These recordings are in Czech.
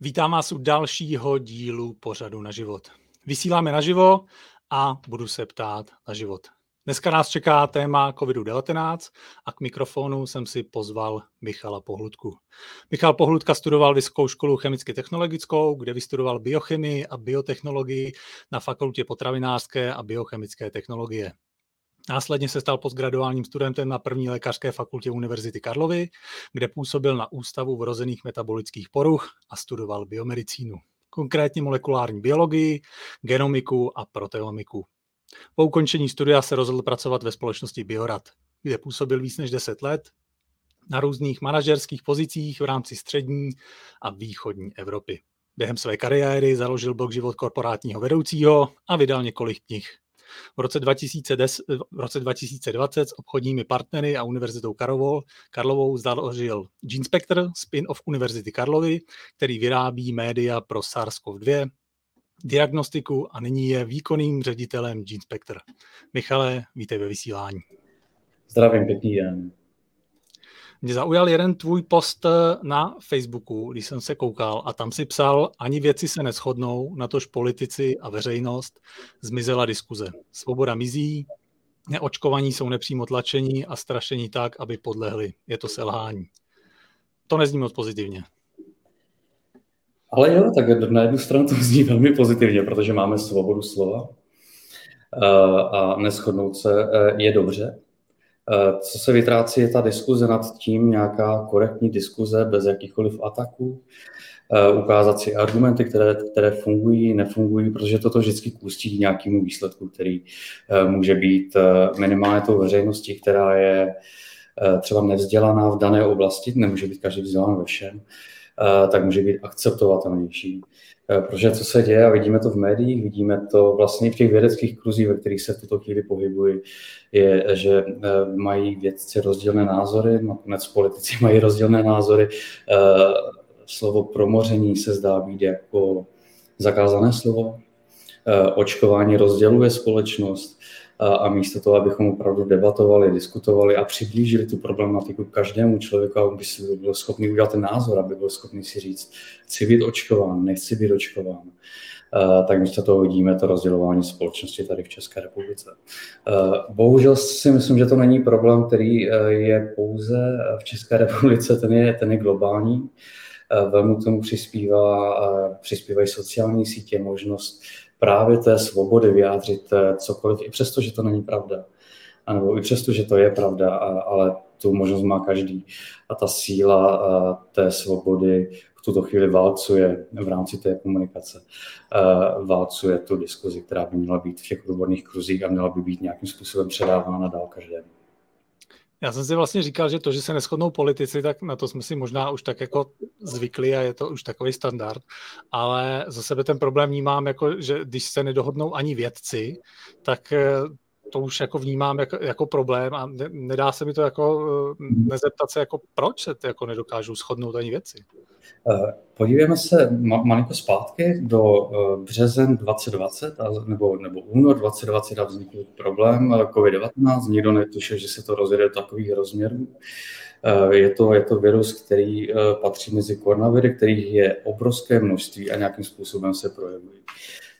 Vítám vás u dalšího dílu pořadu na život. Vysíláme naživo a budu se ptát na život. Dneska nás čeká téma COVID-19 a k mikrofonu jsem si pozval Michala Pohludku. Michal Pohludka studoval Vysokou školu chemicky technologickou, kde vystudoval biochemii a biotechnologii na fakultě potravinářské a biochemické technologie. Následně se stal postgraduálním studentem na první lékařské fakultě Univerzity Karlovy, kde působil na Ústavu vrozených metabolických poruch a studoval biomedicínu, konkrétně molekulární biologii, genomiku a proteomiku. Po ukončení studia se rozhodl pracovat ve společnosti Biorad, kde působil víc než 10 let na různých manažerských pozicích v rámci střední a východní Evropy. Během své kariéry založil blog Život korporátního vedoucího a vydal několik knih. V roce, 2010, v roce 2020 s obchodními partnery a Univerzitou Karlovou, Karlovou založil Genespector, spin-off Univerzity Karlovy, který vyrábí média pro SARS-CoV-2, diagnostiku a nyní je výkonným ředitelem Genespector. Michale, vítej ve vysílání. Zdravím, pěkný den. Mě zaujal jeden tvůj post eh, na Facebooku, když jsem se koukal a tam si psal, ani věci se neschodnou, natož politici a veřejnost, zmizela diskuze. Svoboda mizí, neočkovaní jsou nepřímo tlačení a strašení tak, aby podlehli. Je to selhání. To nezní moc pozitivně. Ale jo, tak na jednu stranu to zní velmi pozitivně, protože máme svobodu slova eh, a neschodnout se eh, je dobře. Eh, co se vytrácí, je ta diskuze nad tím, nějaká korektní diskuze bez jakýchkoliv ataků, eh, ukázat si argumenty, které, které fungují, nefungují, protože toto vždycky kůstí nějakému výsledku, který eh, může být minimálně tou veřejností, která je třeba nevzdělaná v dané oblasti, nemůže být každý vzdělaný ve všem, tak může být akceptovatelnější. Eh, protože co se děje, a vidíme to v médiích, vidíme to vlastně v těch vědeckých kruzích, ve kterých se v tuto chvíli pohybují, je, že eh, mají vědci rozdílné názory, nakonec politici mají rozdílné názory. Eh, slovo promoření se zdá být jako zakázané slovo. Očkování rozděluje společnost a místo toho, abychom opravdu debatovali, diskutovali a přiblížili tu problematiku každému člověku, aby si byl schopný udělat ten názor, aby byl schopný si říct, chci být očkován, nechci být očkován, tak místo toho vidíme to rozdělování společnosti tady v České republice. Bohužel si myslím, že to není problém, který e, je pouze v České republice, ten je, ten je globální. Velmi k tomu přispívá, přispívají sociální sítě, možnost právě té svobody vyjádřit eh, cokoliv, i přesto, že to není pravda. A nebo i přesto, že to je pravda, ale tu možnost má každý. A ta síla eh, té svobody v tuto chvíli válcuje v rámci té komunikace, eh, válcuje tu diskuzi, která by měla být v těch odborných kruzích a měla by být nějakým způsobem předávána dál každému. Já jsem si vlastně říkal, že to, že se neschodnou politici, tak na to jsme si možná už tak jako zvykli a je to už takový standard, ale za sebe ten problém vnímám jako, že když se nedohodnou ani vědci, tak eh, to už jako vnímám jako, jako problém a ne, nedá se mi to jako eh, nezeptat se, jako proč se jako nedokážou shodnout ani věci. Eh, podívejme se malinko zpátky do eh, březen 2020 nebo, nebo únor 2020 a vznikl problém COVID-19. Nikdo netušil, že se to rozjede do takových rozměrů. Je to, je to virus, který patří mezi koronaviry, kterých je obrovské množství a nějakým způsobem se projevují.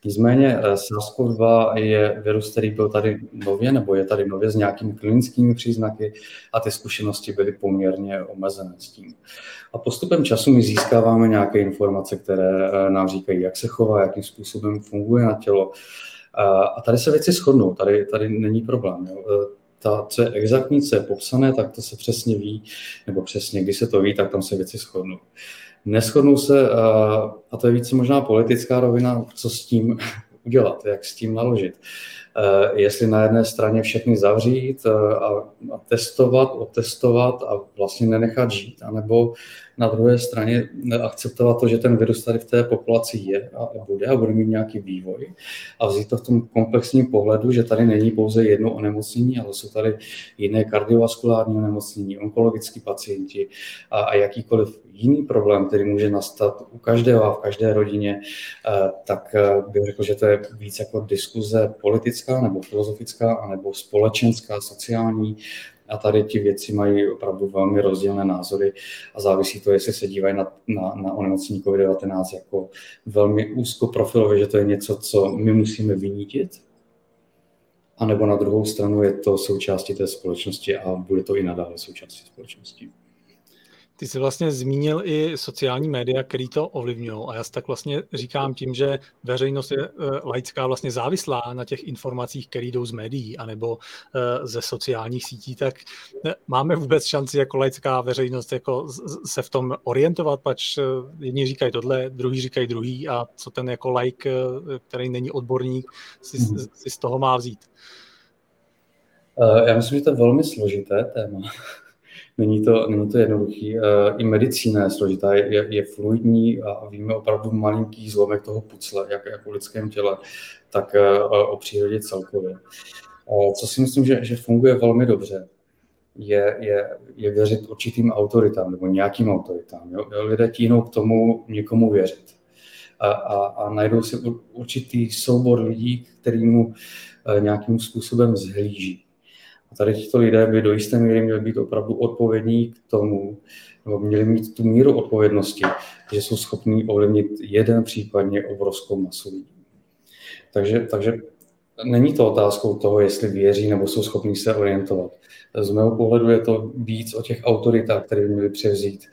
Nicméně eh, SARS-CoV-2 je virus, který byl tady nově, nebo je tady nově s nějakými klinickými příznaky a ty zkušenosti byly poměrně omezené s tím. A postupem času my získáváme nějaké informace, které eh, nám říkají, jak se chová, jakým způsobem funguje na tělo. A tady se věci shodnou, tady, tady není problém. Jo. Ta, co je exaktní, co je popsané, tak to se přesně ví, nebo přesně, když se to ví, tak tam se věci shodnou. Neschodnou se, a to je více možná politická rovina, co s tím udělat, jak s tím naložit. Jestli na jedné straně všechny zavřít a, a testovat, otestovat a vlastně nenechat žít, anebo na druhé straně akceptovat to, že ten virus tady v té populaci je a bude a bude mít nějaký vývoj a vzít to v tom komplexním pohledu, že tady není pouze jedno onemocnění, ale jsou tady jiné kardiovaskulární onemocnění, onkologický pacienti a, a jakýkoliv jiný problém, který může nastat u každého a v každé rodině, eh, tak eh, bych řekl, že to je víc jako diskuze politická nebo filozofická, anebo společenská, sociální, A tady ti věci mají opravdu velmi rozdílné názory a závisí to, jestli se dívají na, na, na onemocnění COVID-19 jako velmi úzkoprofilově, že to je něco, co my musíme vynítit, anebo na druhou stranu je to součástí té společnosti a bude to i nadále součástí společnosti. Ty jsi vlastně zmínil i sociální média, který to ovlivňují. A já si tak vlastně říkám tím, že veřejnost je uh, laická vlastně závislá na těch informacích, které jdou z médií anebo uh, ze sociálních sítí, tak uh, máme vůbec šanci jako laická veřejnost jako se v tom orientovat, pač jedni říkají tohle, druhý říkají druhý a co ten jako uh, který není odborník, si, hmm. si z toho má vzít? Já myslím, že to je velmi složité téma. Není to, není to jednoduchý. Eh, I medicína je složitá, je, je fluidní a víme opravdu malinký zlomek toho pucle, jak, jak o lidském těle, tak eh, o přírodě celkově. Eh, co si myslím, že, že funguje velmi dobře, je, je, je věřit určitým autoritám nebo nějakým autoritám. Jo? Lidé tíhnou k tomu někomu věřit. A, a, a najdou si určitý soubor lidí, kterýmu nějakým způsobem zhlíží. Tady tito lidé by do jisté míry měli být opravdu odpovědní k tomu, nebo měli mít tu míru odpovědnosti, že jsou schopní ovlivnit jeden případně obrovskou masu lidí. Takže, takže není to otázkou toho, jestli věří nebo jsou schopní se orientovat. Z mého pohledu je to víc o těch autoritách, které by měly převzít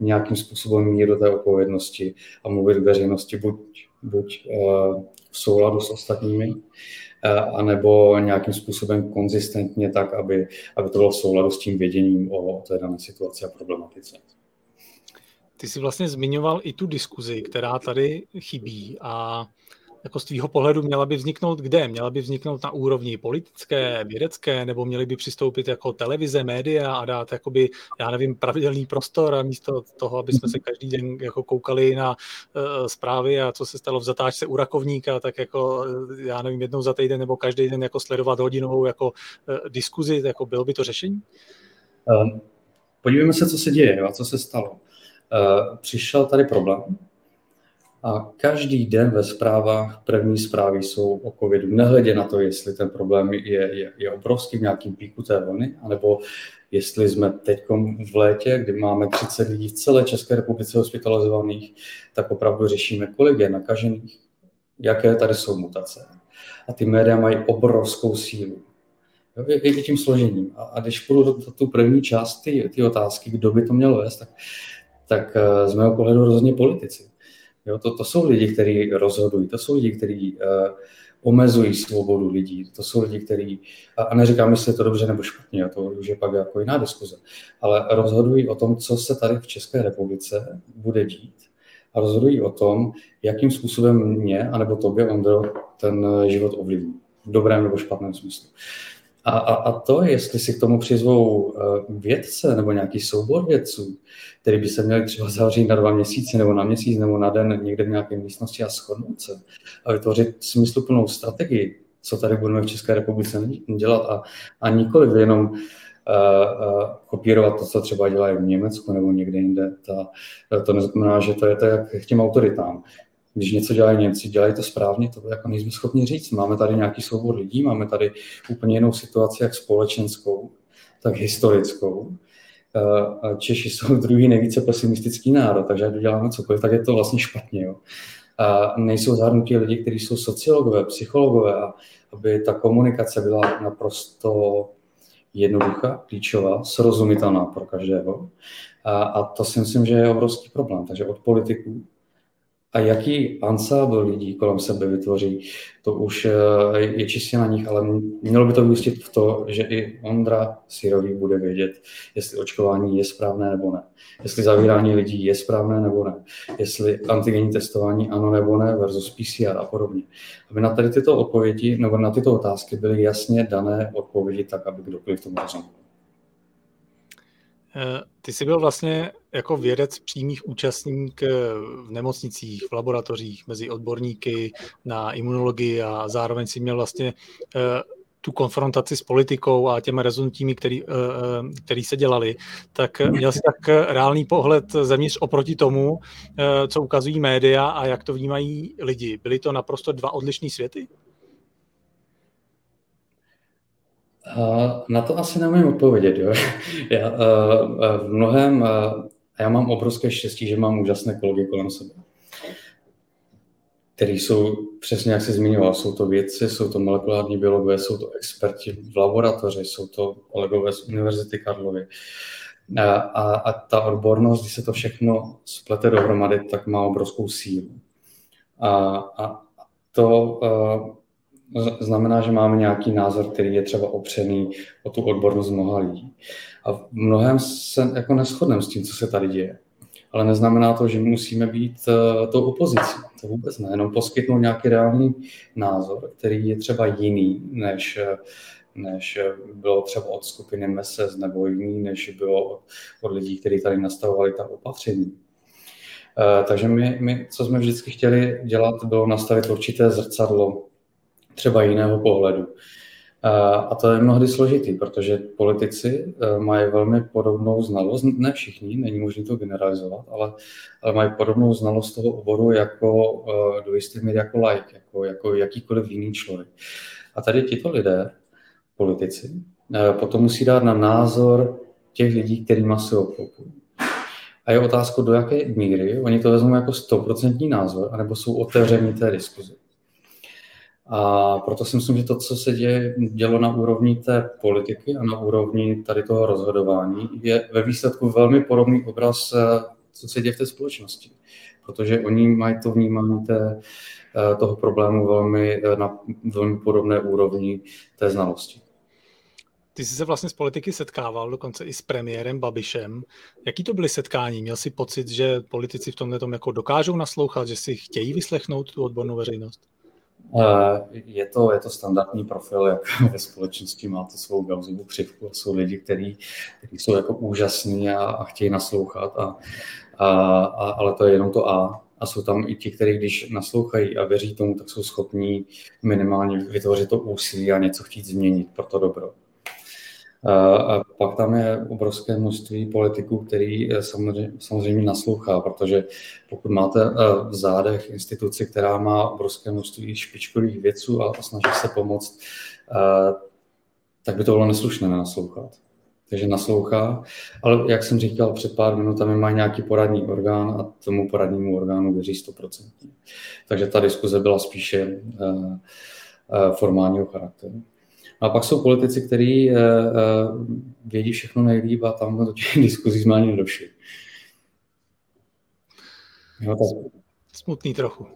nějakým způsobem míru té odpovědnosti a mluvit veřejnosti buď, buď uh, v souladu s ostatními, Eh, anebo nějakým způsobem konzistentně tak, aby, aby to bylo v souladu s tím věděním o té dané situaci a problematice. Ty jsi vlastně zmiňoval i tu diskuzi, která tady chybí a jako z tvýho pohledu měla by vzniknout kde? Měla by vzniknout na úrovni politické, vědecké, nebo měly by přistoupit jako televize, média a dát jakoby, já nevím, pravidelný prostor a místo toho, aby jsme se každý den jako koukali na uh, zprávy a co se stalo v zatáčce u rakovníka, tak jako, eh, já nevím, jednou za týden nebo každý den jako sledovat hodinovou jako uh, diskuzi, jako bylo by to řešení? Um, podívejme se, co se děje a co se stalo. Uh, přišel tady problém, a každý den ve zprávách první zprávy jsou o covidu, nehledě na to, jestli ten problém je, je, je obrovský v nějakým píku té vlny, anebo jestli jsme teď v létě, kdy máme 30 lidí v celé České republice hospitalizovaných, tak opravdu řešíme, kolik je nakažených, jaké tady jsou mutace. A ty média mají obrovskou sílu. Je, tím složením. A, a když půjdu do, do tu první část ty, ty otázky, kdo by to měl vést, tak, tak eh, z mého pohledu rozhodně politici. Jo, to, to jsou lidi, kteří rozhodují, to jsou lidi, kteří uh, omezují svobodu lidí, to jsou lidi, kteří, a, a neříkám, jestli je to dobře nebo špatně, to už je pak jako jiná diskuze, ale rozhodují o tom, co se tady v České republice bude dít a rozhodují o tom, jakým způsobem mě, anebo tobě, Ondro, ten život ovlivní. V dobrém nebo špatném smyslu. A, a, a to, jestli si k tomu přizvou eh, vědce nebo nějaký soubor vědců, který by se měli třeba zavřít na dva měsíce nebo na měsíc nebo na den někde v nějaké místnosti a shodnout se a vytvořit smysluplnou strategii, co tady budeme v České republice dělat a, a nikoli jenom uh, uh, kopírovat to, co třeba dělají v Německu nebo někde jinde. Ta, to neznamená, že to je to jak k těm autoritám když něco dělají Němci, dělají to správně, to jako nejsme schopni říct. Máme tady nějaký soubor lidí, máme tady úplně jinou situaci, jak společenskou, tak historickou. Češi jsou druhý nejvíce pesimistický národ, takže když děláme cokoliv, tak je to vlastně špatně. Jo. A nejsou zahrnutí lidi, kteří jsou sociologové, psychologové, a aby ta komunikace byla naprosto jednoduchá, klíčová, srozumitelná pro každého. A, a to si myslím, že je obrovský problém. Takže od politiků a jaký ansábl lidí kolem sebe vytvoří, to už eh, je čistě na nich, ale mělo by to vyústit v to, že i Ondra Sirový bude vědět, jestli očkování je správné nebo ne, jestli zavírání lidí je správné nebo ne, jestli antigenní testování ano nebo ne versus PCR a podobně. Aby na tady tyto odpovědi nebo na tyto otázky byly jasně dané odpovědi tak, aby kdokoliv tomu rozuměl. Eh, ty jsi byl vlastně jako vědec přímých účastník eh, v nemocnicích, v laboratořích, mezi odborníky na imunologii a zároveň si měl vlastně eh, tu konfrontaci s politikou a těmi rezontími, který, který se dělali, tak měl si tak reálný pohled zevnitř oproti tomu, co ukazují média a jak to vnímají lidi. Byly to naprosto dva odlišné světy? Na to asi nemůžu odpovědět. Jo. Já, v mnohem, já mám obrovské štěstí, že mám úžasné kolegy kolem sebe, který jsou, přesně jak se zmiňoval, jsou to vědci, jsou to molekulární biologové, jsou to experti v laboratoři, jsou to kolegové z Univerzity Karlovy. A, a ta odbornost, když se to všechno splete dohromady, tak má obrovskou sílu. A, a to znamená, že máme nějaký názor, který je třeba opřený o tu odbornost mnoha lidí. A v mnohem se jako neschodneme s tím, co se tady děje. Ale neznamená to, že musíme být uh, tou opozicí. To vůbec ne. Jenom poskytnout nějaký reálný názor, který je třeba jiný, než, než bylo třeba od skupiny MESES nebo jiný, než bylo od, od lidí, kteří tady nastavovali ta opatření. Uh, takže my, my, co jsme vždycky chtěli dělat, bylo nastavit určité zrcadlo třeba jiného pohledu. A to je mnohdy složitý, protože politici e, mají velmi podobnou znalost, ne všichni, není možné to generalizovat, ale, ale mají podobnou znalost toho oboru jako e, do jisté míry jako like, jako, jako jakýkoliv jiný člověk. A tady tito lidé, politici, e, potom musí dát na názor těch lidí, kterými se obklopují. A je otázka, do jaké míry oni to vezmou jako stoprocentní názor, anebo jsou otevření té diskuzi. A proto si myslím, že to, co se děje, dělo na úrovni té politiky a na úrovni tady toho rozhodování, je ve výsledku velmi podobný obraz, eh, co se děje v té společnosti. Protože oni mají to vnímání té, eh, toho problému velmi, eh, na velmi podobné úrovni té znalosti. Ty jsi se vlastně z politiky setkával, dokonce i s premiérem Babišem. Jaký to byly setkání? Měl jsi pocit, že politici v tomhle tom jako dokážou naslouchat, že si chtějí vyslechnout tu odbornou veřejnost? Je to, je to standardní profil, jak ve společnosti máte svou gauzovou křivku. Jsou lidi, kteří, kteří jsou jako úžasní a, a chtějí naslouchat, a, a, a, ale to je jenom to A. A jsou tam i ti, kteří když naslouchají a věří tomu, tak jsou schopní minimálně vytvořit to úsilí a něco chtít změnit pro to dobro. A pak tam je obrovské množství politiků, který eh, samozřejmě, samozřejmě naslouchá, protože pokud máte eh, v zádech instituci, která má obrovské množství špičkových věců a snaží se pomoct, eh, tak by to bylo neslušné nenaslouchat. Takže naslouchá, ale jak jsem říkal před pár minutami, má nějaký poradní orgán a tomu poradnímu orgánu věří 100%. Takže ta diskuze byla spíše formálního charakteru. A pak jsou politici, kteří uh, uh, vědí všechno nejlíp a tam do těch diskuzí jsme ani nedošli. Tak. Smutný trochu.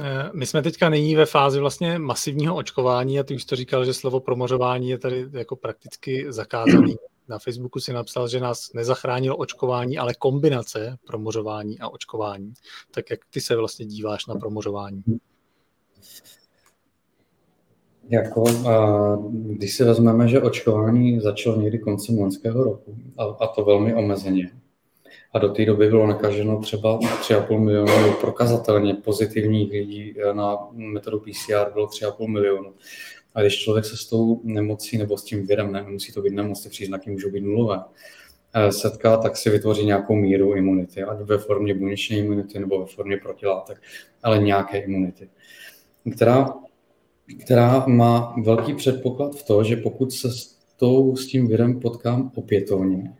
Eh, my jsme teďka nyní ve fázi vlastně masivního očkování a ty už to říkal, že slovo promořování je tady jako prakticky zakázaný. Na Facebooku si napsal, že nás nezachránilo očkování, ale kombinace promořování a očkování. Tak jak ty se vlastně díváš na promořování? Jako, když si vezmeme, že očkování začalo někdy koncem loňského roku, a, a to velmi omezeně, a do té doby bylo nakaženo třeba 3,5 milionu prokazatelně pozitivních lidí na metodu PCR bylo 3,5 milionu. A když člověk se s tou nemocí nebo s tím virem, nemusí to být nemoc, ty příznaky můžou být nulové, e, setká, tak si vytvoří nějakou míru imunity, ať ve formě buněčné imunity nebo ve formě protilátek, ale nějaké imunity, která která má velký předpoklad v to, že pokud se s, tou, s tím virem potkám opětovně,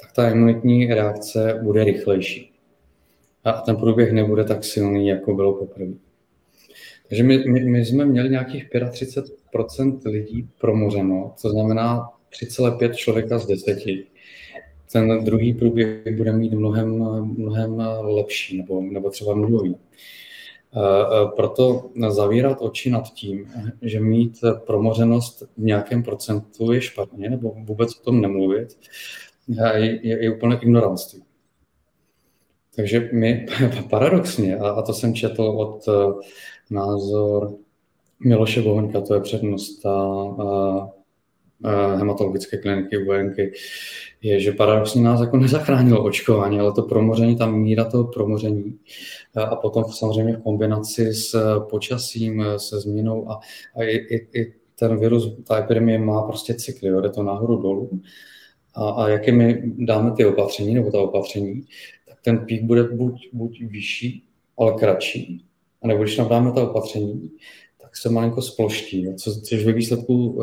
tak ta imunitní reakce bude rychlejší. A ten průběh nebude tak silný, jako bylo poprvé. Takže my, my, my jsme měli nějakých 35% lidí promořeno, to znamená 3,5 člověka z 10. Ten druhý průběh bude mít mnohem, mnohem lepší, nebo, nebo třeba nulový. Eh, eh, proto zavírat oči nad tím, že mít promořenost v nějakém procentu je špatně, nebo vůbec o tom nemluvit, je, je, je úplně ignoranství. Takže my paradoxně, a, a to jsem četl od názor Miloše Bohoňka, to je přednosta hematologické kliniky UNK, je, že paradoxně nás jako nezachránilo očkování, ale to promoření, ta míra toho promoření a potom samozřejmě v kombinaci s počasím, se změnou a, a i, i, i ten virus, ta epidemie má prostě cykly, jde to nahoru dolů. A, a jaké my dáme ty opatření nebo ta opatření, tak ten pík bude buď, buď vyšší, ale kratší, a nebo když nám dáme ta opatření, tak se malinko sploští, co, což ve výsledku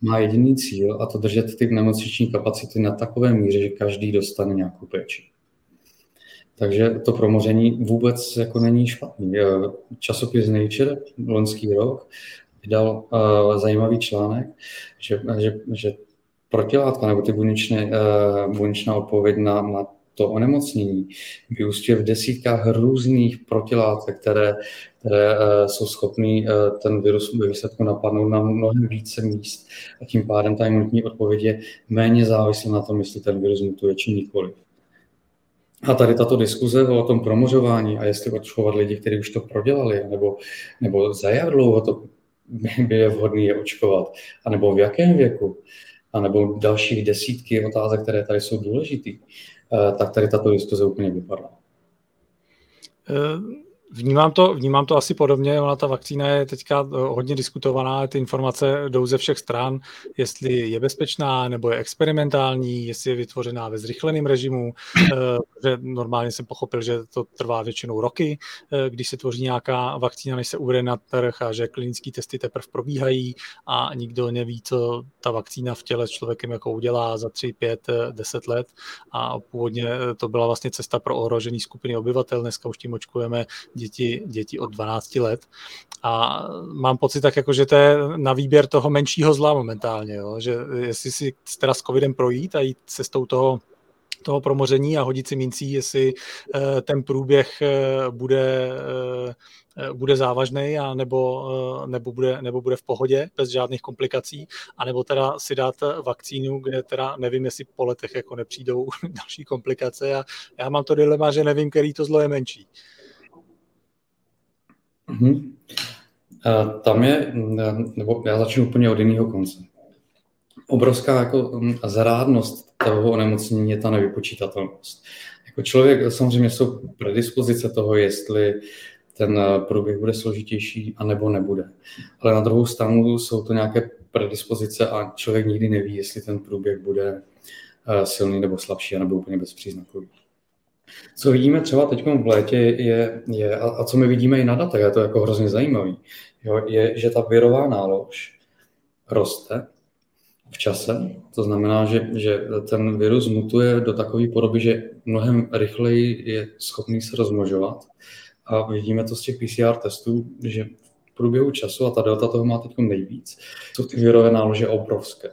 má jediný cíl a to držet ty nemocniční kapacity na takové míře, že každý dostane nějakou péči. Takže to promoření vůbec jako není špatný. Časopis Nature loňský rok vydal uh, zajímavý článek, že, že, že protilátka nebo ty buněčné, uh, buněčná odpověď na, na to onemocnění vyústuje v desítkách různých protilátek, které, které uh, jsou schopné uh, ten virus ve výsledku napadnout na mnohem více míst a tím pádem ta imunitní odpověď je méně závislá na tom, jestli ten virus mutuje či nikoliv. A tady tato diskuze o tom promořování a jestli očkovat lidi, kteří už to prodělali, nebo, nebo za jak dlouho to by je vhodné je očkovat, anebo v jakém věku, anebo dalších desítky otázek, které tady jsou důležité, eh, tak tady tato diskuze úplně vypadla. Vnímám to, vnímám to asi podobně, ona ta vakcína je teďka eh, hodně diskutovaná, ty informace jdou ze všech stran, jestli je bezpečná nebo je experimentální, jestli je vytvořená ve zrychleném režimu, eh, že normálně jsem pochopil, že to trvá většinou roky, eh, když se tvoří nějaká vakcína, než se uvede na trh a že klinické testy teprve probíhají a nikdo neví, co ta vakcína v těle s člověkem jako udělá za 3, 5, 10 let. A původně to byla vlastně cesta pro ohrožený skupiny obyvatel, dneska už tím očkujeme děti, děti od 12 let. A mám pocit tak, jako, že to je na výběr toho menšího zla momentálně, jo? že jestli si teda s covidem projít a jít cestou toho toho promoření a hodit si mincí, jestli uh, ten průběh uh, bude, uh, bude závažný a nebo, nebo, bude, nebo bude v pohodě, bez žádných komplikací, a nebo teda si dát vakcínu, kde teda nevím, jestli po letech jako nepřijdou další komplikace a já mám to dilema, že nevím, který to zlo je menší. Mm-hmm. Tam je, nebo já začnu úplně od jiného konce. Obrovská jako zarádnost toho onemocnění je ta nevypočítatelnost. Jako člověk samozřejmě jsou predispozice toho, jestli ten průběh bude složitější a nebo nebude. Ale na druhou stranu jsou to nějaké predispozice a člověk nikdy neví, jestli ten průběh bude silný nebo slabší, nebo úplně bezpříznakový. Co vidíme třeba teď v létě je, je a, co my vidíme i na datech, je to jako hrozně zajímavé, je, že ta virová nálož roste v čase. To znamená, že, že ten virus mutuje do takové podoby, že mnohem rychleji je schopný se rozmnožovat. A vidíme to z těch PCR testů, že v průběhu času, a ta delta toho má teď nejvíc, jsou ty virové nálože obrovské.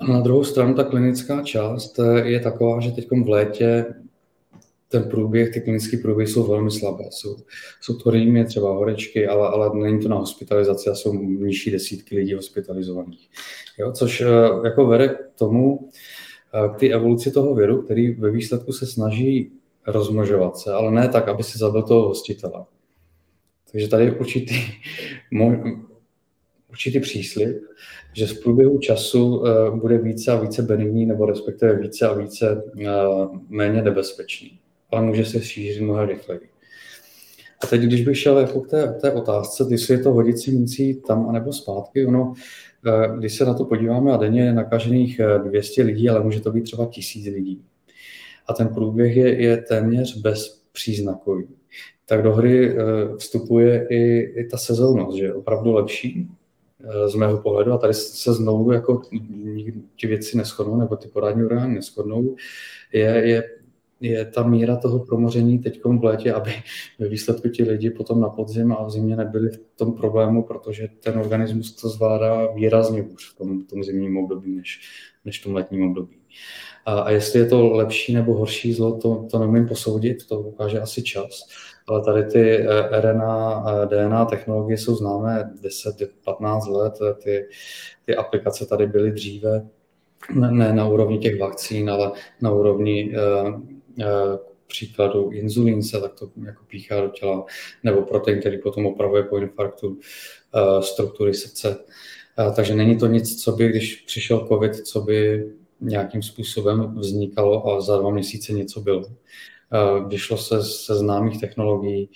A na druhou stranu ta klinická část eh, je taková, že teď v létě ten průběh, ty klinické průběhy jsou velmi slabé. Jsou, jsou to rýmy, třeba horečky, ale, ale není to na hospitalizaci a jsou nižší desítky lidí hospitalizovaných. Jo, což eh, jako vede k tomu, eh, k té evoluci toho viru, který ve výsledku se snaží rozmnožovat se, ale ne tak, aby si zabil toho hostitele. Takže tady je určitý, určitý příslip, že v průběhu času uh, bude více a více benigní, nebo respektive více a více uh, méně nebezpečný. Ale může se šířit mnohem rychleji. A teď, když bych šel jako k té, té otázce, jestli je to hodící mincí tam anebo zpátky, ono, uh, když se na to podíváme a denně je nakažených 200 lidí, ale může to být třeba tisíc lidí. A ten průběh je, je téměř bezpříznakový. Tak do hry vstupuje i, i ta sezónnost, že je opravdu lepší, Eh, z mého pohledu, a tady se znovu jako ti věci neschodnou, nebo ty porádní orgány neschodnou, je, je, je ta míra toho promoření teď v létě, aby ve výsledku ti lidi potom na podzim a v zimě nebyli v tom problému, protože ten organismus to zvládá výrazně hůř v tom, v tom zimním období, než, než v tom letním období. A, a jestli je to lepší nebo horší zlo, to, to nemůžu posoudit, to ukáže asi čas ale tady ty eh, RNA, eh, DNA technologie jsou známé 10-15 let, ty, ty aplikace tady byly dříve, ne, ne na úrovni těch vakcín, ale na úrovni uh, uh, příkladu inzulín se takto jako píchá do těla, nebo protein, který potom opravuje po infarktu uh, struktury srdce. Takže není to nic, co by, když přišel COVID, co by nějakým způsobem vznikalo a za dva měsíce něco bylo. Eh, vyšlo se se známých technologií,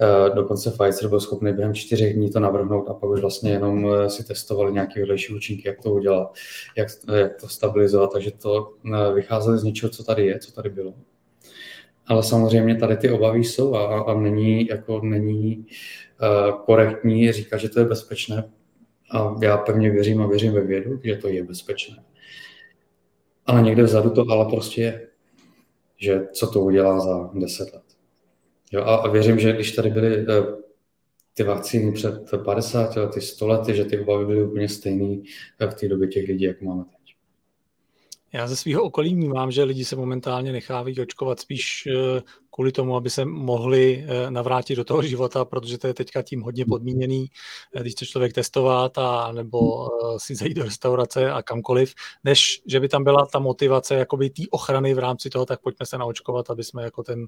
eh, dokonce Pfizer byl schopný během čtyřech dní to navrhnout a pak už vlastně jenom eh, si testovali nějaké vedlejší účinky, jak to udělat, jak, jak to stabilizovat, takže to vycházelo z něčeho, co tady je, co tady bylo. ale samozřejmě tady ty obavy jsou a, a není, jako není korektní říkat, že to je bezpečné. A já pevně věřím a věřím ve vědu, že to je bezpečné. Ale někde vzadu to ale prostě je. Že co to udělá za deset let. Jo, a, věřím, že když tady byly uh, ty vakcíny před 50 lety, 100 lety, že ty obavy byly úplně stejné v té době těch lidí, jak máme teď. Já ze svého okolí vnímám, že lidi se momentálně nechávají očkovat spíš eh, kvůli tomu, aby se mohli eh, navrátit do toho života, protože to je teďka tím hodně podmíněný, eh, když chce člověk testovat a nebo si zajít do restaurace a kamkoliv, než že by tam byla ta motivace jakoby té ochrany v rámci toho, tak pojďme se naočkovat, aby jsme jako ten,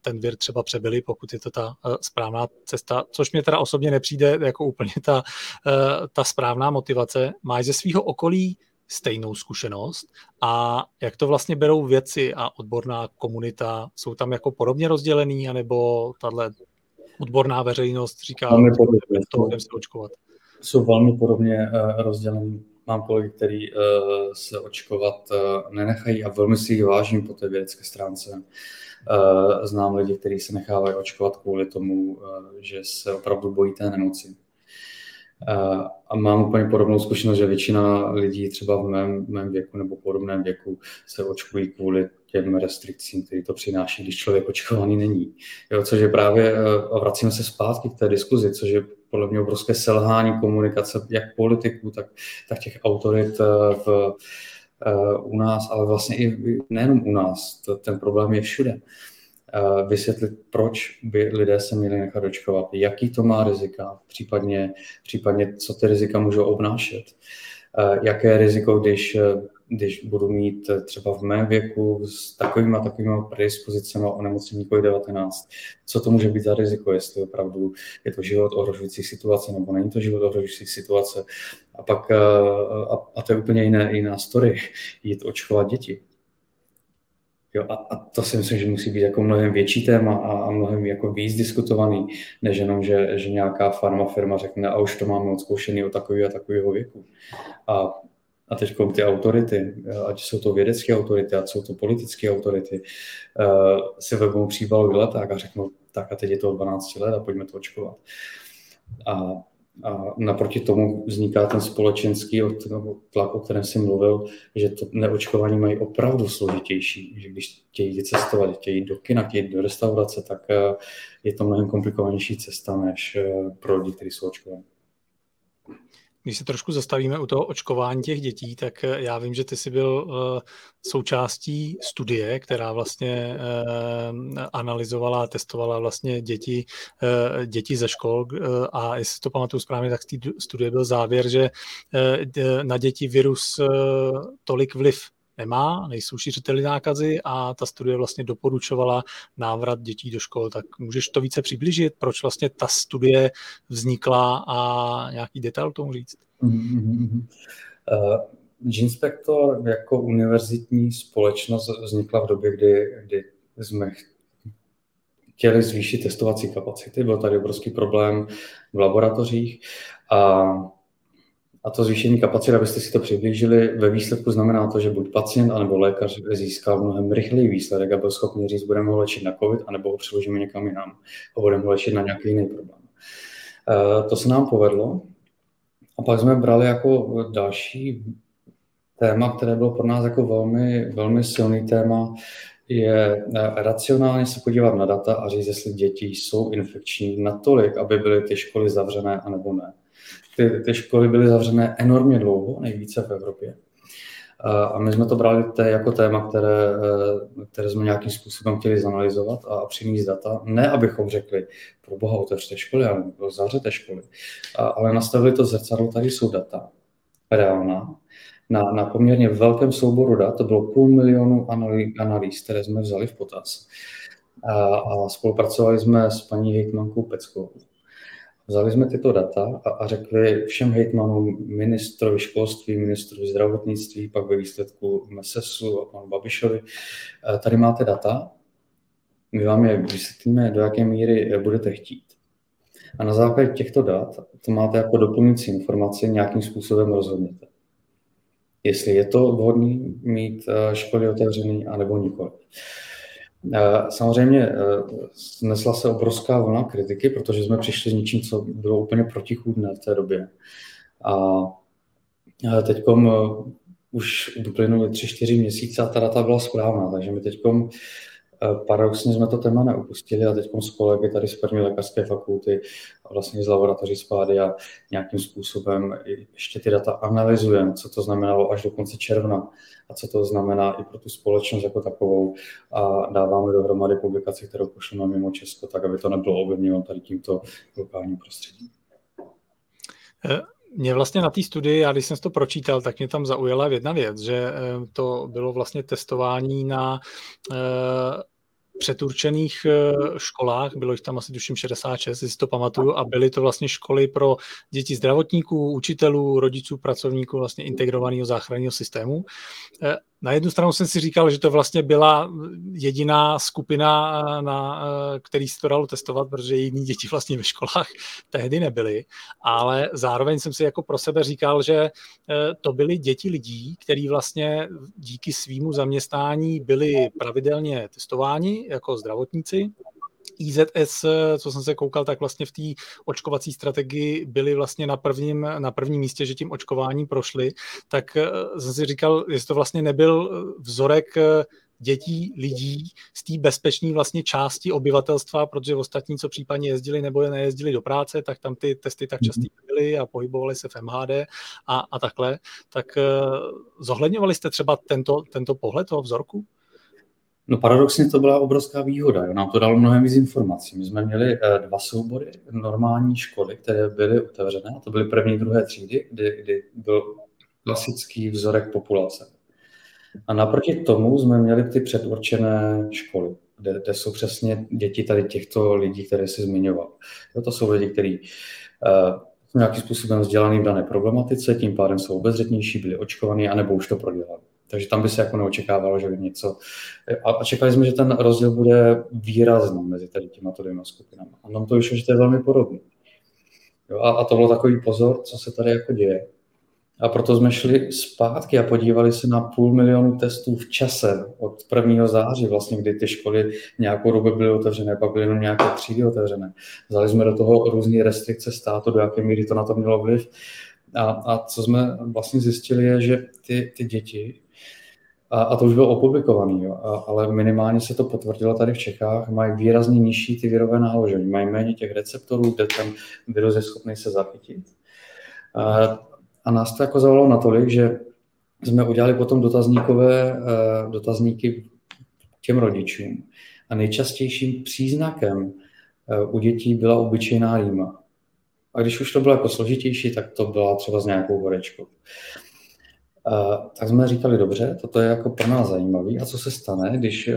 ten vir třeba přebyli, pokud je to ta správná cesta, což mě teda osobně nepřijde jako úplně ta, ta správná motivace. Máš ze svého okolí stejnou zkušenost a jak to vlastně berou věci a odborná komunita, jsou tam jako podobně rozdělený, anebo tahle odborná veřejnost říká, že to se očkovat? Jsou velmi podobně uh, rozdělený. Mám kolegy, který uh, se očkovat uh, nenechají a velmi si jich vážím po té vědecké stránce. Znám lidi, kteří se nechávají očkovat kvůli tomu, že se opravdu bojí té nemoci. A mám úplně podobnou zkušenost, že většina lidí třeba v mém, mém věku nebo podobném věku se očkují kvůli těm restrikcím, které to přináší, když člověk očkovaný není. Jo, což je právě, eh, a vracíme se zpátky k té diskuzi, což je podle mě obrovské selhání komunikace jak politiků, tak, tak těch autorit eh, v, eh, u nás, ale vlastně i nejenom u nás. Ten problém je všude vysvětlit, proč by lidé se měli nechat očkovat, jaký to má rizika, případně, případně co ty rizika můžou obnášet. Jaké je riziko, když, když budu mít třeba v mém věku s takovými a takovými predispozicemi o nemocnění COVID-19, co to může být za riziko, jestli opravdu je to život ohrožující situace nebo není to život ohrožující situace. A pak, a, a to je úplně jiné, jiná story, jít očkovat děti Jo, a, a to si myslím, že musí být jako mnohem větší téma a, a mnohem jako víc diskutovaný, než jenom, že, že nějaká farma firma řekne, a už to máme odzkoušený o takový a takového věku. A, a teď ty autority, ať jsou to vědecké autority, ať jsou to politické autority, uh, si vezmou příbalový leták a řeknou, tak a teď je to 12 let a pojďme to očkovat. A a naproti tomu vzniká ten společenský tlak, o kterém jsem mluvil, že to neočkování mají opravdu složitější, že když chtějí cestovat, chtějí do kina, chtějí do restaurace, tak eh, je to mnohem komplikovanější cesta než eh, pro lidi, kteří jsou očkovaní. Když se trošku zastavíme u toho očkování těch dětí, tak eh, já vím, že ty jsi byl uh, součástí studie, která vlastně uh, analyzovala a testovala vlastně děti, děti ze škol a jestli to pamatuju správně, tak z té studie byl závěr, že na děti virus tolik vliv nemá, nejsou šířiteli nákazy a ta studie vlastně doporučovala návrat dětí do škol. Tak můžeš to více přiblížit, proč vlastně ta studie vznikla a nějaký detail tomu říct? Mm-hmm. Uh, jako univerzitní společnost vznikla v době, kdy, kdy jsme chtěli zvýšit testovací kapacity. Byl tady obrovský problém v laboratořích a a to zvýšení kapacit, abyste si to přiblížili, ve výsledku znamená to, že buď pacient anebo lékař získá mnohem rychlejší výsledek a byl schopný říct, budeme ho léčit na COVID, anebo ho přeložíme někam jinam a budeme ho léčit na nějaký jiný problém. E, to se nám povedlo. A pak jsme brali jako další téma, které bylo pro nás jako velmi, velmi silný téma, je e, racionálně se podívat na data a říct, jestli děti jsou infekční natolik, aby byly ty školy zavřené, anebo ne ty, ty školy byly zavřené enormně dlouho, nejvíce v Evropě. A my jsme to brali té jako téma, které, eh, které jsme nějakým způsobem chtěli zanalizovat a přinést data. Ne, abychom řekli, pro boha otevřte školy, ale zavřete školy, ale nastavili to zrcadlo, tady jsou data reálná, na, na poměrně velkém souboru dat, to bylo půl milionu analýz, které jsme vzali v potaz. A, a spolupracovali jsme s paní hejtmankou Peckovou. Vzali jsme tyto data a, a řekli všem hejtmanům, ministrovi školství, ministrovi zdravotnictví, pak ve výsledku MESESu a panu Babišovi, eh, tady máte data, my vám je vysvětlíme, do jaké míry budete chtít. A na základě těchto dat to máte jako doplňující informaci, nějakým způsobem rozhodnete. Jestli je to vhodné mít eh, školy otevřený, anebo nikoli. Samozřejmě nesla se obrovská vlna kritiky, protože jsme přišli s něčím, co bylo úplně protichůdné v té době. A teď už uplynuly tři, čtyři měsíce a ta data byla správná, takže my teď Eh, paradoxně jsme to téma neupustili a teď s kolegy tady z první lékařské fakulty a vlastně z laboratoří spády a nějakým způsobem ještě ty data analyzujeme, co to znamenalo až do konce června a co to znamená i pro tu společnost jako takovou a dáváme dohromady publikaci, kterou pošleme mimo Česko, tak aby to nebylo ovlivněno tady tímto lokálním prostředím. Mě vlastně na té studii, já když jsem to pročítal, tak mě tam zaujala jedna věc, že eh, to bylo vlastně testování na eh, předurčených eh, školách, bylo jich tam asi tuším 66, jestli to pamatuju, a byly to vlastně školy pro děti zdravotníků, učitelů, rodičů, pracovníků vlastně integrovaného záchranného systému. Eh, na jednu stranu jsem si říkal, že to vlastně byla jediná skupina, eh, na který se to dalo testovat, protože jiní děti vlastně ve školách tehdy nebyly, ale zároveň jsem si jako pro sebe říkal, že to byly děti lidí, kteří vlastně díky svýmu zaměstnání byli pravidelně testováni jako zdravotníci. IZS, co jsem se koukal, tak vlastně v té očkovací strategii byli vlastně na prvním, na prvním místě, že tím očkováním prošli, tak eh, jsem si říkal, jestli to vlastně nebyl vzorek eh, dětí, lidí z té bezpečné vlastně části obyvatelstva, protože ostatní, co případně jezdili nebo nejezdili do práce, tak tam ty testy tak častý mhm. byly a pohybovali se v MHD a, a takhle. Tak zohledňovali jste třeba tento, tento pohled toho vzorku? No paradoxně to byla obrovská výhoda, jo. nám to dalo mnohem víc informací. My jsme měli eh, dva soubory normální školy, které byly otevřené, a to byly první, druhé třídy, kdy, kdy byl klasický vzorek populace. A naproti tomu jsme měli ty předurčené školy, kde, kde jsou přesně děti tady těchto lidí, které jsi zmiňoval. Jo, to jsou lidi, kteří uh, nějakým způsobem vzdělaný v dané problematice, tím pádem jsou obezřetnější, byli očkovaní, anebo už to prodělali. Takže tam by se jako neočekávalo, že by něco... A čekali jsme, že ten rozdíl bude výrazný mezi tady těma dvěma skupinami. A nám to vyšlo, že to je velmi podobné. Jo, a, a to bylo takový pozor, co se tady jako děje. A proto jsme šli zpátky a podívali se na půl milionu testů v čase od 1. září, vlastně, kdy ty školy nějakou dobu byly otevřené, pak byly jenom nějaké třídy otevřené. Vzali jsme do toho různé restrikce státu, do jaké míry to na to mělo vliv. A, a co jsme vlastně zjistili, je, že ty, ty děti, a, a to už bylo opublikované, ale minimálně se to potvrdilo tady v Čechách, mají výrazně nižší ty virové nálože, mají méně těch receptorů, kde ten virus je schopný se zachytit. A, a nás to jako zavolalo natolik, že jsme udělali potom dotazníkové eh, dotazníky těm rodičům. A nejčastějším příznakem eh, u dětí byla obyčejná rýma. A když už to bylo jako složitější, tak to byla třeba s nějakou horečkou. Eh, tak jsme říkali, dobře, toto je jako pro nás zajímavé. A co se stane, když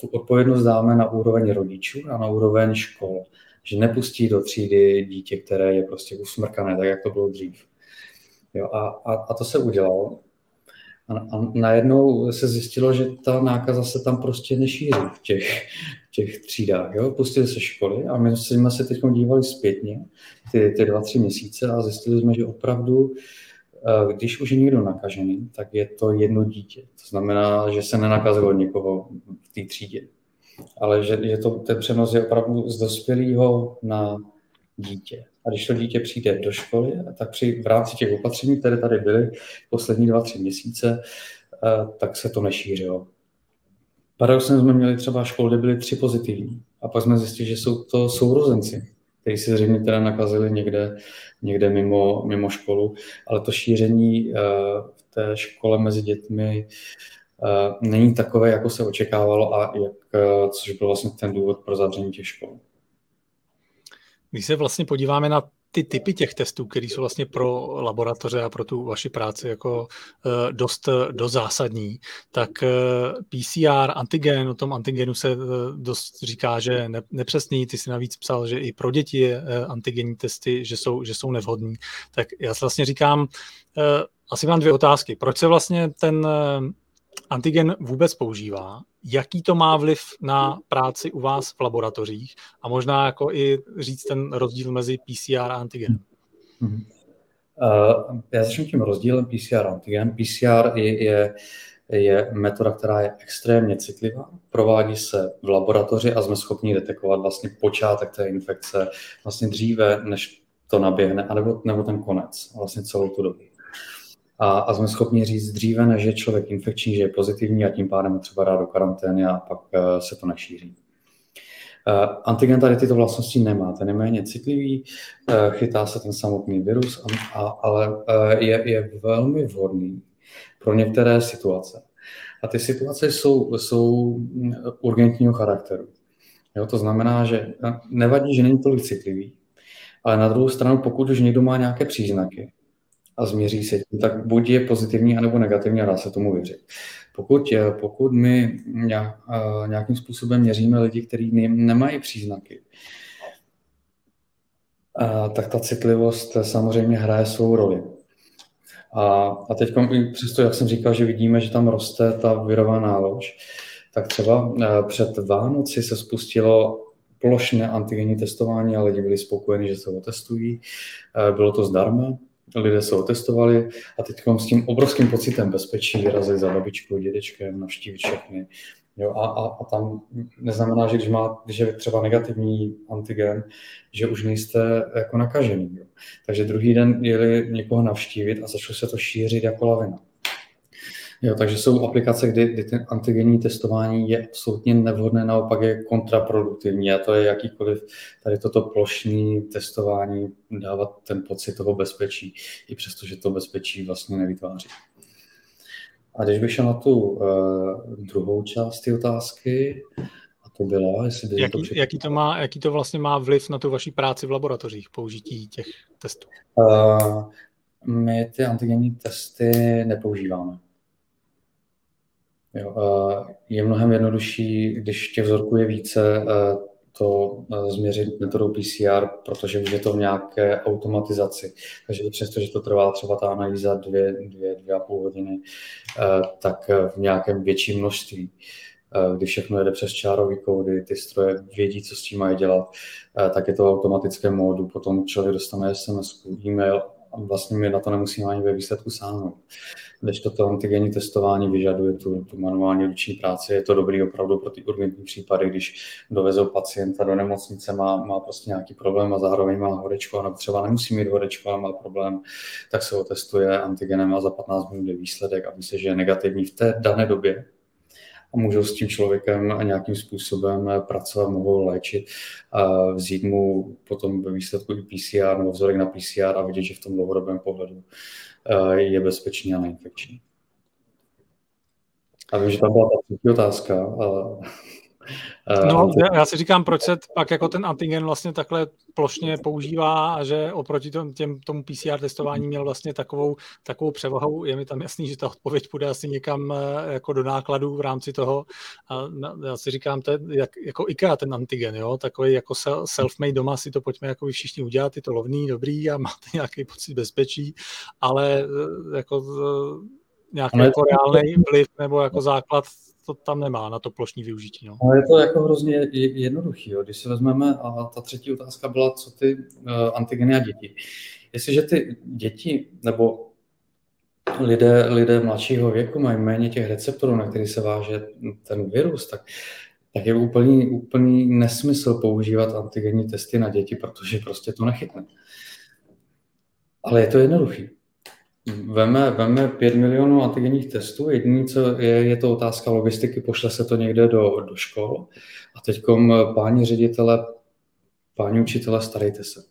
tu odpovědnost dáme na úroveň rodičů a na úroveň škol? Že nepustí do třídy dítě, které je prostě usmrkané, tak jak to bylo dřív. Jo, a, a, a to se udělalo. A, a najednou se zjistilo, že ta nákaza se tam prostě nešíří v těch, v těch třídách. Jo? Pustili se školy a my jsme se teď dívali zpětně ty, ty dva, tři měsíce a zjistili jsme, že opravdu, eh, když už je někdo nakažený, tak je to jedno dítě. To znamená, že se nenakazilo někoho v té třídě. Ale že je to, ten přenos je opravdu z dospělého na dítě. A když to dítě přijde do školy, tak při, v rámci těch opatření, které tady byly poslední dva, tři měsíce, eh, tak se to nešířilo. Paradoxně jsme měli třeba školy, kde byly tři pozitivní. A pak jsme zjistili, že jsou to sourozenci, kteří se zřejmě teda nakazili někde, někde mimo, mimo školu. Ale to šíření eh, v té škole mezi dětmi eh, není takové, jako se očekávalo a jak, což byl vlastně ten důvod pro zavření těch škol. Když se vlastně podíváme na ty typy těch testů, které jsou vlastně pro laboratoře a pro tu vaši práci jako uh, dost, dost zásadní, tak eh, PCR, antigen, o tom antigenu se dost říká, že ne, nepřesný, ty si navíc psal, že i pro děti je antigenní testy, že jsou, že jsou nevhodní. Tak já si vlastně říkám, asi mám dvě otázky. Proč se vlastně ten antigen vůbec používá, jaký to má vliv na práci u vás v laboratořích a možná jako i říct ten rozdíl mezi PCR a antigenem. Uh, já začnu tím rozdílem PCR a antigen. PCR je, je je metoda, která je extrémně citlivá, provádí se v laboratoři a jsme schopni detekovat vlastně počátek té infekce vlastně dříve, než to naběhne, anebo, nebo ten konec, vlastně celou tu dobu. A, a jsme schopni říct dříve, než je člověk infekční, že je pozitivní a tím pádem třeba dát do karantény a pak uh, se to nešíří. Uh, antigen tady tyto vlastnosti nemá, ten je méně citlivý, uh, chytá se ten samotný virus, a, a, ale je, je velmi vhodný pro některé situace. A ty situace jsou, jsou urgentního charakteru. Jo, to znamená, že nevadí, že není tolik citlivý, ale na druhou stranu, pokud už někdo má nějaké příznaky a změří se tím, tak buď je pozitivní, anebo negativní a dá se tomu věřit. Pokud, pokud my nějakým způsobem měříme lidi, kteří nemají příznaky, tak ta citlivost samozřejmě hraje svou roli. A, a teď přesto, jak jsem říkal, že vidíme, že tam roste ta virová nálož, tak třeba před Vánoci se spustilo plošné antigenní testování a lidi byli spokojeni, že se otestují. Eh, bylo to zdarma, lidé se otestovali a teď s tím obrovským pocitem bezpečí vyrazili za babičkou, dědečkem, navštívit všechny. Jo, a, a, a tam neznamená, že když, má, když je třeba negativní antigen, že už nejste jako nakažený. Jo. Takže druhý den jeli někoho navštívit a začalo se to šířit jako lavina. Jo, takže jsou aplikace, kdy, kdy ten antigenní testování je absolutně nevhodné, naopak je kontraproduktivní a to je jakýkoliv tady toto plošní testování dávat ten pocit toho bezpečí, i přesto, že to bezpečí vlastně nevytváří. A když bych šel na tu uh, druhou část té otázky, a to byla, jestli by jaký, to jaký, to má, jaký to vlastně má vliv na tu vaši práci v laboratořích, použití těch testů? Uh, my ty antigenní testy nepoužíváme. Jo, je mnohem jednodušší, když těch vzorků je více, to změřit metodou PCR, protože už je to v nějaké automatizaci. Takže i přesto, že to trvá třeba ta analýza dvě, dvě, dvě a půl hodiny, tak v nějakém větším množství kdy všechno jede přes čárový kódy, ty stroje vědí, co s tím mají dělat, tak je to v automatickém módu, potom člověk dostane SMS, e-mail a vlastně my na to nemusíme ani ve výsledku sáhnout. Když toto antigenní testování vyžaduje tu, tu manuální ruční práci, je to dobrý opravdu pro ty urgentní případy, když dovezou pacienta do nemocnice, má, má prostě nějaký problém a zároveň má horečku, nebo třeba nemusí mít horečku, ale má problém, tak se ho testuje antigenem a za 15 minut je výsledek a se, že je negativní v té dané době, a můžou s tím člověkem nějakým způsobem pracovat, mohou léčit a vzít mu potom ve výsledku i PCR nebo vzorek na PCR a vidět, že v tom dlouhodobém pohledu je bezpečný a neinfekční. A vím, že tam byla ta otázka. No, já si říkám, proč se pak jako ten antigen vlastně takhle plošně používá a že oproti tom, těm, tomu PCR testování měl vlastně takovou, takovou převahu. Je mi tam jasný, že ta odpověď půjde asi někam eh, jako do nákladů v rámci toho. A já si říkám, to je jak, jako IKEA ten antigen, jo? takový jako self-made doma si to pojďme jako všichni udělat, je to lovný, dobrý a máte nějaký pocit bezpečí, ale eh, jako nějaký jako reálný vliv nebo jako základ to tam nemá na to plošní využití. No. Ale je to jako hrozně jednoduchý. Jo. Když si vezmeme, a ta třetí otázka byla, co ty uh, antigeny a děti. Jestliže ty děti nebo lidé, lidé mladšího věku mají méně těch receptorů, na který se váže ten virus, tak, tak je úplný, úplný nesmysl používat antigenní testy na děti, protože prostě to nechytne. Ale je to jednoduchý. Veme, veme 5 milionů antigenních testů. Jediné, co je, je to otázka logistiky, pošle se to někde do, do škol. A teď páni ředitele, páni učitele, starejte se.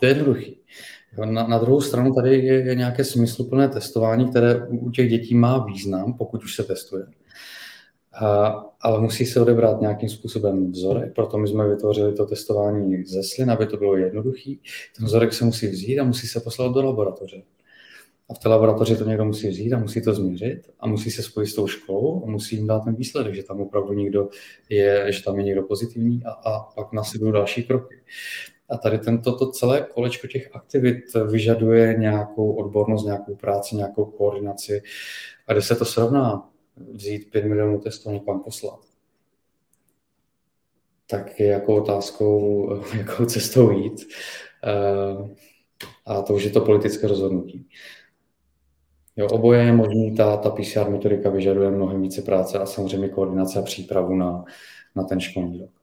To je jednoduchý. Na, na druhou stranu tady je, je nějaké smysluplné testování, které u těch dětí má význam, pokud už se testuje. A, ale musí se odebrát nějakým způsobem vzorek, proto my jsme vytvořili to testování ze slin, aby to bylo jednoduchý. Ten vzorek se musí vzít a musí se poslat do laboratoře. A v té laboratoři to někdo musí vzít a musí to změřit a musí se spojit s tou školou a musí jim dát ten výsledek, že tam opravdu někdo je, že tam je někdo pozitivní a, a pak následují další kroky. A tady tento to celé kolečko těch aktivit vyžaduje nějakou odbornost, nějakou práci, nějakou koordinaci. A kde se to srovná, vzít 5 milionů testů někam poslat, tak je jako otázkou, jakou cestou jít. Eh, a to už je to politické rozhodnutí. Jo, oboje je možný, ta, ta PCR metodika vyžaduje mnohem více práce a samozřejmě koordinace a přípravu na, na ten školní rok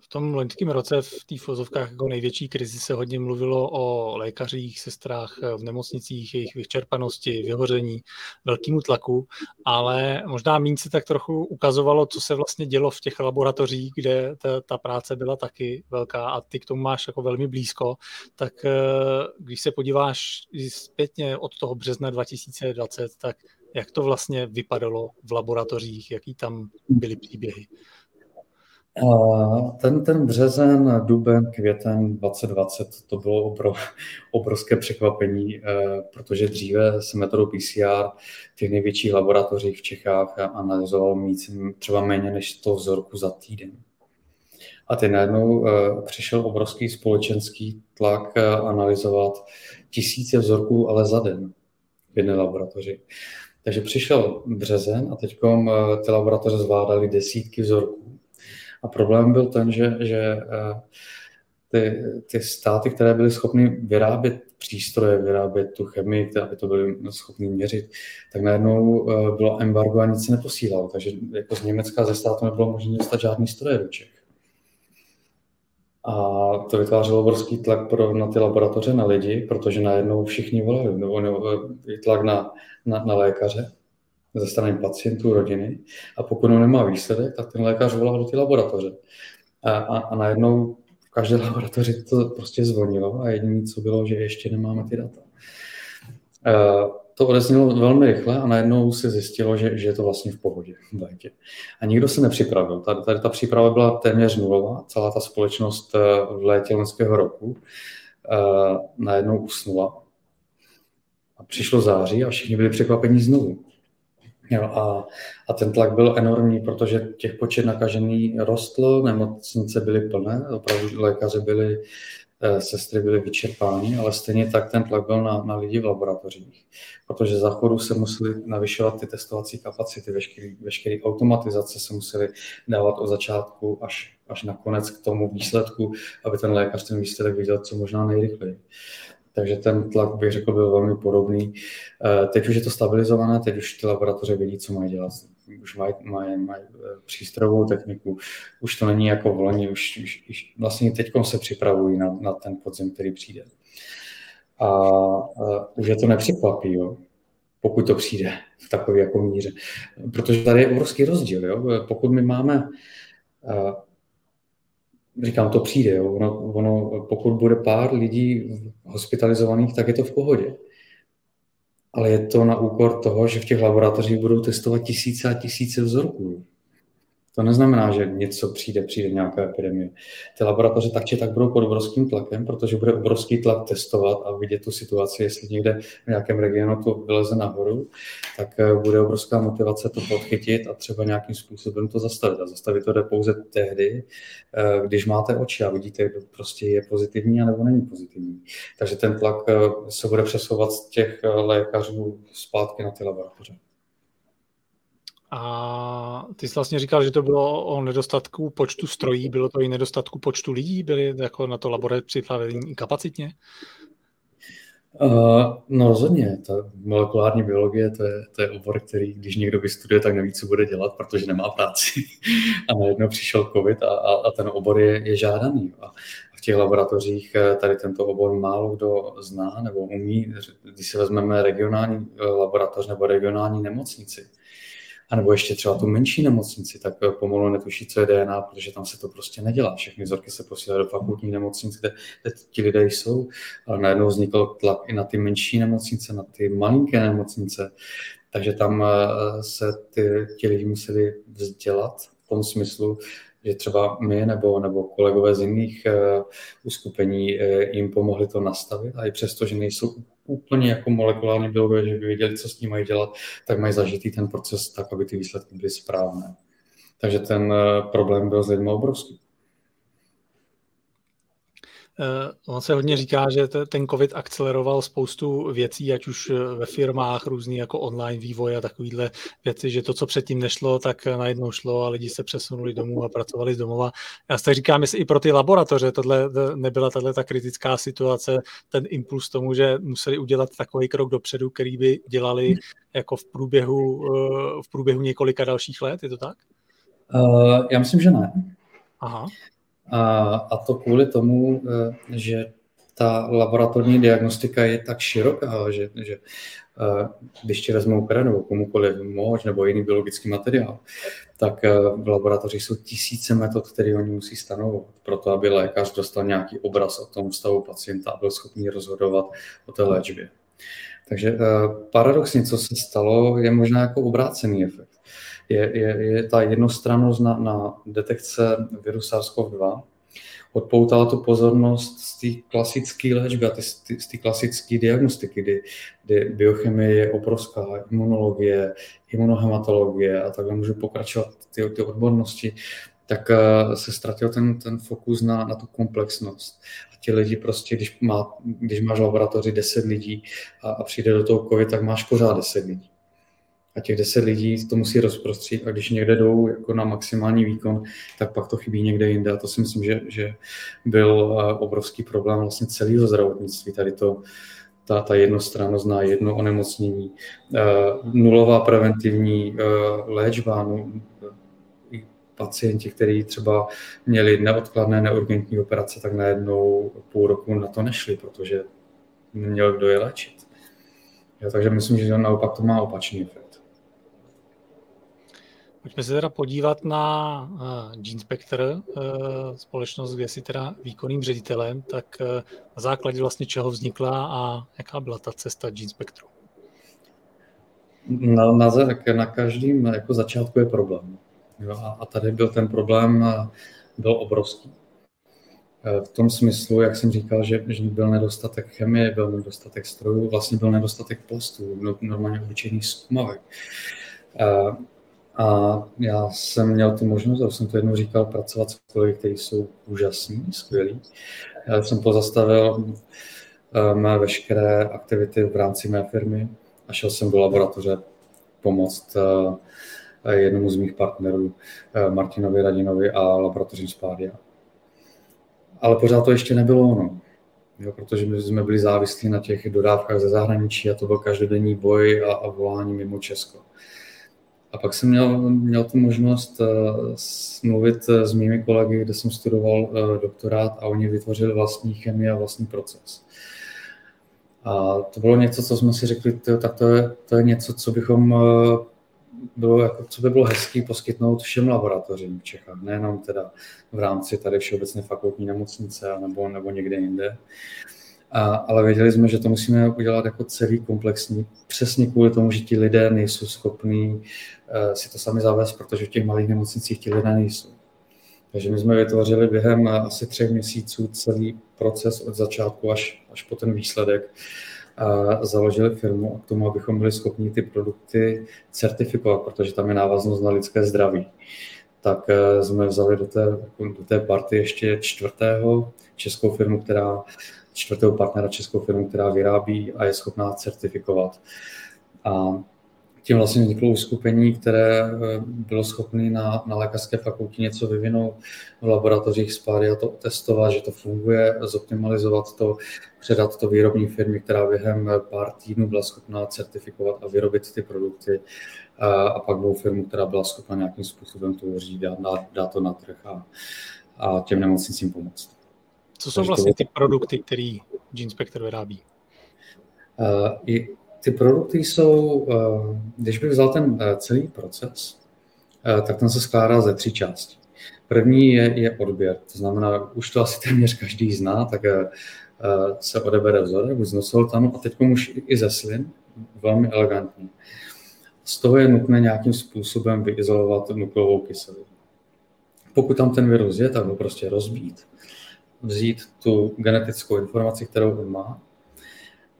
v tom loňském roce v té fozovkách jako největší krizi se hodně mluvilo o lékařích, sestrách v nemocnicích, jejich vyčerpanosti, vyhoření, velkému tlaku, ale možná méně se tak trochu ukazovalo, co se vlastně dělo v těch laboratořích, kde ta, ta práce byla taky velká a ty k tomu máš jako velmi blízko, tak eh, když se podíváš zpětně od toho března 2020, tak jak to vlastně vypadalo v laboratořích, jaký tam byly příběhy? Ten, ten březen, duben, květen 2020, to bylo obro, obrovské překvapení, eh, protože dříve se metodou PCR v těch největších laboratořích v Čechách analyzoval mít třeba méně než 100 vzorků za týden. A teď najednou eh, přišel obrovský společenský tlak eh, analyzovat tisíce vzorků, ale za den v jedné laboratoři. Takže přišel březen a teď ty laboratoře zvládaly desítky vzorků a problém byl ten, že, že eh, ty, ty státy, které byly schopny vyrábět přístroje, vyrábět tu chemii, aby to byly schopni měřit, tak najednou eh, bylo embargo a nic se neposílalo. Takže jako z Německa ze státu nebylo možné dostat žádný stroje do Čech. A to vytvářelo obrovský tlak pro, na ty laboratoře, na lidi, protože najednou všichni volali. Nebo je tlak na, na, na lékaře, ze strany pacientů, rodiny a pokud nemá výsledek, tak ten lékař volá do té laboratoře. A, a, a najednou v každé laboratoři to prostě zvonilo a jediné, co bylo, že ještě nemáme ty data. A to odeznělo velmi rychle a najednou se zjistilo, že, že je to vlastně v pohodě. A nikdo se nepřipravil. Tady, tady ta příprava byla téměř nulová. Celá ta společnost eh, v létě loňského roku uh, najednou usnula. A přišlo září a všichni byli překvapení znovu. Jo, a, a ten tlak byl enormní, protože těch počet nakažených rostl, nemocnice byly plné, opravdu lékaři byli, eh, sestry byly vyčerpáni, ale stejně tak ten tlak byl na, na lidi v laboratořích, protože za chodu se museli navyšovat ty testovací kapacity, veškeré veškerý automatizace se museli dávat od začátku až, až nakonec k tomu výsledku, aby ten lékař ten výsledek viděl co možná nejrychleji takže ten tlak bych řekl byl velmi podobný. Eh, teď už je to stabilizované, teď už ty laboratoře vědí, co mají dělat. Už mají, mají, mají eh, přístrojovou techniku, už to není jako v loni, už, už, už vlastně teď se připravují na, na ten podzim, který přijde. A, a eh, už je to nepřekvapí, pokud to přijde v takové jako míře. Protože tady je obrovský rozdíl. Jo? Pokud my máme říkám, to přijde. Jo. Ono, ono, pokud bude pár lidí hospitalizovaných, tak je to v pohodě. Ale je to na úkor toho, že v těch laboratořích budou testovat tisíce a tisíce vzorků. To neznamená, že něco přijde, přijde nějaká epidemie. Ty laboratoře tak či tak budou pod obrovským tlakem, protože bude obrovský tlak testovat a vidět tu situaci, jestli někde v nějakém regionu to vyleze nahoru, tak eh, bude obrovská motivace to podchytit a třeba nějakým způsobem to zastavit. A zastavit to jde pouze tehdy, eh, když máte oči a vidíte, kdo prostě je pozitivní nebo není pozitivní. Takže ten tlak eh, se bude přesouvat z těch lékařů zpátky na ty laboratoře. A ty jsi vlastně říkal, že to bylo o nedostatku počtu strojí, bylo to i nedostatku počtu lidí, byli jako na to laboratoř připravení kapacitně? Uh, no rozhodně, ta molekulární biologie, to je, to je obor, který, když někdo vystuduje, tak neví, co bude dělat, protože nemá práci. A najednou přišel covid a, a, a ten obor je, je žádaný. A v těch laboratořích eh, tady tento obor málo kdo zná nebo umí. Když si vezmeme regionální eh, laboratoř nebo regionální nemocnici, a nebo ještě třeba tu menší nemocnici, tak eh, pomalu netuší, co je DNA, protože tam se to prostě nedělá. Všechny vzorky se posílají do fakultní nemocnic, kde, kde ti lidé jsou, ale najednou vznikl tlak i na ty menší nemocnice, na ty malinké nemocnice, takže tam eh, se ty, ti lidi museli vzdělat v tom smyslu, že třeba my nebo, nebo kolegové z jiných uh, uskupení uh, jim pomohli to nastavit. A i přesto, že nejsou úplně jako molekulární biologové, že by věděli, co s ním mají dělat, tak mají zažitý ten proces tak, aby ty výsledky byly správné. Takže ten uh, problém byl lidmi obrovský. Uh, on se hodně říká, že ten COVID akceleroval spoustu věcí, ať už ve firmách, různý jako online vývoj a takovýhle věci, že to, co předtím nešlo, tak najednou šlo a lidi se přesunuli domů a pracovali z domova. Já si tak říkám, jestli i pro ty laboratoře tohle nebyla tahle ta kritická situace, ten impuls tomu, že museli udělat takový krok dopředu, který by dělali jako v průběhu, v průběhu několika dalších let, je to tak? Uh, já myslím, že ne. Aha. A, a to kvůli tomu, eh, že ta laboratorní diagnostika je tak široká, že, že eh, když ti vezmou krev nebo komukoliv moč nebo jiný biologický materiál, tak eh, v laboratoři jsou tisíce metod, které oni musí stanovovat, proto aby lékař dostal nějaký obraz o tom stavu pacienta a byl schopný rozhodovat o té léčbě. Takže paradoxně, co se stalo, je možná jako obrácený efekt je, je, je ta jednostrannost na, na detekce viru SARS-CoV-2 odpoutala tu pozornost z té klasické léčby a z té klasické diagnostiky, kdy, kdy biochemie je obrovská, imunologie, imunohematologie a takhle můžu pokračovat ty, ty odbornosti, tak uh, se ztratil ten, ten fokus na, na tu komplexnost. A ti lidi prostě, když, má, když máš laboratoři 10 lidí a, a přijde do toho COVID, tak máš pořád 10 lidí a těch deset lidí to musí rozprostřít a když někde jdou jako na maximální výkon, tak pak to chybí někde jinde a to si myslím, že, že byl eh, obrovský problém vlastně celého zdravotnictví, tady to, ta, ta jednostrannost na jedno onemocnění, uh, nulová preventivní uh, léčba, no, pacienti, kteří třeba měli neodkladné, neurgentní operace, tak najednou půl roku na to nešli, protože neměl kdo je léčit. Takže myslím, že naopak to má opačný efekt. Pojďme se teda podívat na uh, Gene Spectre, uh, společnost, kde jsi teda výkonným ředitelem, tak uh, na základě vlastně čeho vznikla a jaká byla ta cesta Gene Spectru? Na, na, na každém jako začátku je problém. Jo, a, a tady byl ten problém byl obrovský. V tom smyslu, jak jsem říkal, že, že byl nedostatek chemie, byl nedostatek strojů, vlastně byl nedostatek plastů, no, normálně obyčejných zkumavek. A já jsem měl tu možnost, už jsem to jednou říkal, pracovat s kolegy, kteří jsou úžasní, skvělí. Já jsem pozastavil mé veškeré aktivity v rámci mé firmy a šel jsem do laboratoře pomoct eh, jednomu z mých partnerů, eh, Martinovi Radinovi a laboratořím Spádia. Ale pořád to ještě nebylo ono, jo, protože my jsme byli závislí na těch dodávkách ze zahraničí a to byl každodenní boj a, a volání mimo Česko. A pak jsem měl, měl tu možnost uh, mluvit uh, s mými kolegy, kde jsem studoval uh, doktorát a oni vytvořili vlastní chemii a vlastní proces. A to bylo něco, co jsme si řekli, to, tak to je, to je něco, co bychom bylo, jako, co by bylo hezký poskytnout všem laboratořím v Čechách, nejenom teda v rámci tady Všeobecné fakultní nemocnice nebo, nebo někde jinde. Uh, a, ale věděli jsme, že to musíme udělat jako celý komplexní, přesně kvůli tomu, že ti lidé nejsou schopní uh, si to sami zavést, protože v těch malých nemocnicích ti lidé nejsou. Takže my jsme vytvořili během asi třech měsíců celý proces od začátku až, až po ten výsledek. A založili firmu k tomu, abychom byli schopni ty produkty certifikovat, protože tam je návaznost na lidské zdraví. Tak uh, jsme vzali do té, do té party ještě čtvrtého českou firmu, která čtvrtého partnera českou firmu, která vyrábí a je schopná certifikovat. A tím vlastně vzniklo uskupení, které eh, bylo schopné na, na lékařské fakultě něco vyvinout v laboratořích spády a to testovat, že to funguje, zoptimalizovat to, předat to výrobní firmě, která během pár týdnů byla schopná certifikovat a vyrobit ty produkty a, a pak bylo firmu, která byla schopna nějakým způsobem to řídit, dát, dát to na trh a, a těm nemocnicím pomoct. Co jsou vlastně ty produkty, které Gene vyrábí? Uh, ty produkty jsou, uh, když bych vzal ten uh, celý proces, uh, tak ten se skládá ze tří částí. První je, je odběr, to znamená, už to asi téměř každý zná, tak uh, se odebere vzorek z nosoltanu a teď už i ze slin, velmi elegantně. Z toho je nutné nějakým způsobem vyizolovat nukleovou kyselinu. Pokud tam ten virus je, tak ho prostě rozbít vzít tu genetickou informaci, kterou on má,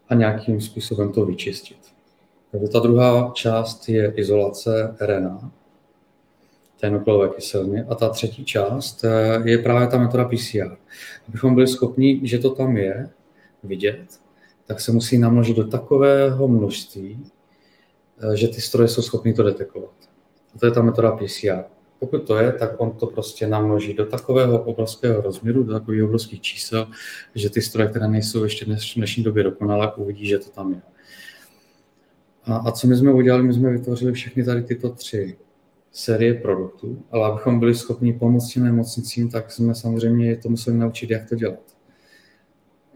a nějakým způsobem to vyčistit. Takže ta druhá část je izolace RNA, té nukleové kyseliny. A ta třetí část eh, je právě ta metoda PCR. Abychom byli schopni, že to tam je, vidět, tak se musí namnožit do takového množství, eh, že ty stroje jsou schopny to detekovat. A to je ta metoda PCR. Pokud to je, tak on to prostě namnoží do takového obrovského rozměru, do takových obrovských čísel, že ty stroje, které nejsou ještě v dnešní době dokonalé, uvidí, že to tam je. A, a co my jsme udělali? My jsme vytvořili všechny tady tyto tři série produktů, ale abychom byli schopni pomoct těm nemocnicím, tak jsme samozřejmě to museli naučit, jak to dělat.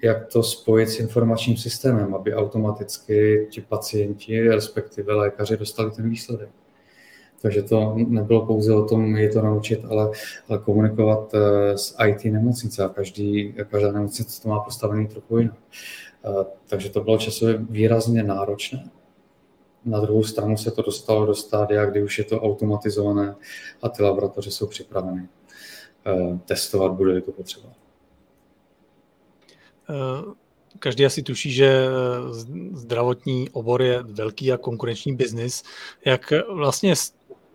Jak to spojit s informačním systémem, aby automaticky ti pacienti, respektive lékaři, dostali ten výsledek. Takže to nebylo pouze o tom, je to naučit, ale, ale komunikovat eh, s IT nemocnice a každý, každá nemocnice to má postavený trochu jinak. Eh, takže to bylo časově výrazně náročné, na druhou stranu se to dostalo do stádia, kdy už je to automatizované a ty laboratoře jsou připraveny eh, testovat, bude to potřeba. Každý asi tuší, že zdravotní obor je velký a konkurenční biznis. Jak vlastně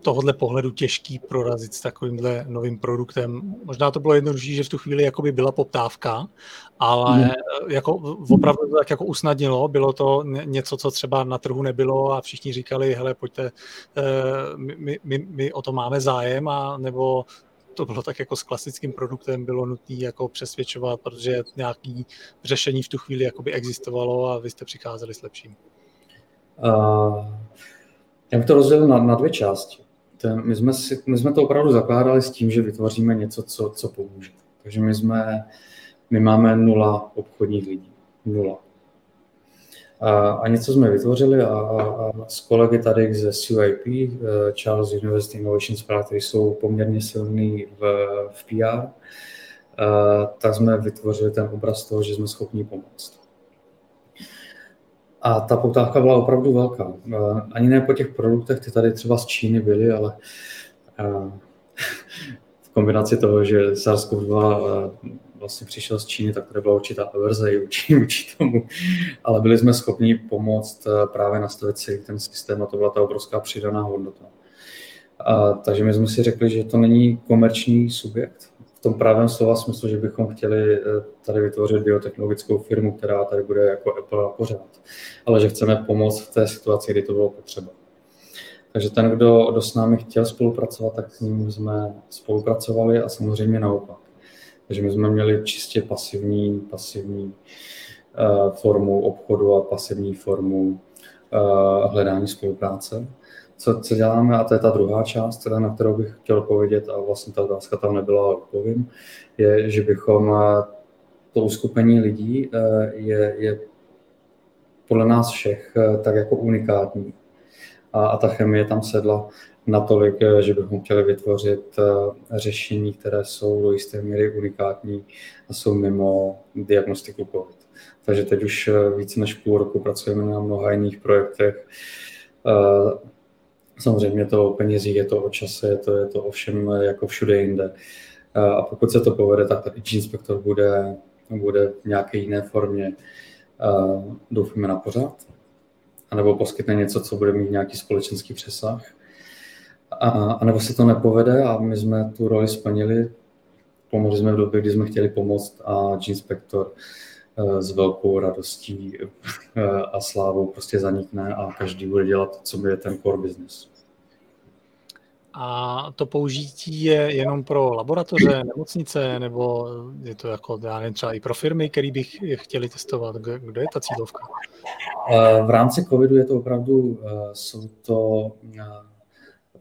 tohohle pohledu těžký prorazit s takovýmhle novým produktem. Možná to bylo jednodušší, že v tu chvíli jakoby byla poptávka, ale mm. jako opravdu to tak jako usnadnilo. Bylo to něco, co třeba na trhu nebylo a všichni říkali, hele, pojďte, eh, my, my, my o to máme zájem, a nebo to bylo tak jako s klasickým produktem, bylo nutné jako přesvědčovat, protože nějaký řešení v tu chvíli jakoby existovalo a vy jste přicházeli s lepším. Uh, já bych to rozdělil na, na dvě části ten, my, jsme si, my jsme to opravdu zakládali s tím, že vytvoříme něco, co, co pomůže. Takže my jsme, my máme nula obchodních lidí. Nula. A, a něco jsme vytvořili a, a, a s kolegy tady ze CUIP, eh, Charles University Innovation Prague, kteří jsou poměrně silní v, v PR, eh, tak jsme vytvořili ten obraz toho, že jsme schopni pomoct. A ta poptávka byla opravdu velká. Eh, ani ne po těch produktech, ty tady třeba z Číny byly, ale eh, v kombinaci toho, že SARS-CoV-2 eh, vlastně přišel z Číny, tak tady byla určitá averze i učí tomu. Ale byli jsme schopni pomoct právě nastavit si ten systém a to byla ta obrovská přidaná hodnota. A, takže my jsme si řekli, že to není komerční subjekt, v tom právém slova smyslu, že bychom chtěli eh, tady vytvořit biotechnologickou firmu, která tady bude jako Apple a pořád, ale že chceme pomoct v té situaci, kdy to bylo potřeba. Takže ten, kdo, kdo s námi chtěl spolupracovat, tak s ním jsme spolupracovali a samozřejmě naopak. Takže my jsme měli čistě pasivní, pasivní uh, formu obchodu a pasivní formu uh, hledání spolupráce co, co děláme, a to je ta druhá část, na kterou bych chtěl povědět, a vlastně ta otázka tam nebyla, ale odpovím, je, že bychom eh, to uskupení lidí eh, je, je podle nás všech eh, tak jako unikátní. A, a ta chemie tam sedla natolik, že bychom chtěli vytvořit řešení, které jsou do jisté míry unikátní a jsou mimo diagnostiku COVID. Takže teď už více než půl roku pracujeme na mnoha jiných projektech. Samozřejmě to o penězích, je to o čase, je to, je to o všem jako všude jinde. A pokud se to povede, tak ten inspektor bude, bude v nějaké jiné formě, doufíme na pořád, anebo poskytne něco, co bude mít nějaký společenský přesah. A, a nebo se to nepovede a my jsme tu roli splnili, pomohli jsme v době, kdy jsme chtěli pomoct a G-inspektor s velkou radostí a slávou prostě zanikne a každý bude dělat, co by je ten core business. A to použití je jenom pro laboratoře, nemocnice, nebo je to jako, já nevím, třeba i pro firmy, které bych chtěli testovat? Kde je ta cílovka? V rámci covidu je to opravdu, jsou to,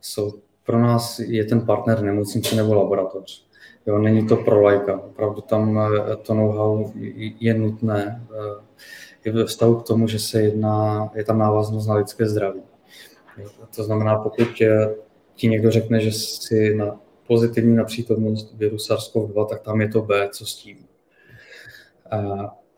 jsou, pro nás je ten partner nemocnice nebo laboratoř. Jo, není to pro lajka. Opravdu tam to know-how je nutné. Je ve vztahu k tomu, že se jedná, je tam návaznost na lidské zdraví. To znamená, pokud ti někdo řekne, že si na pozitivní na přítomnost viru SARS-CoV-2, tak tam je to B, co s tím.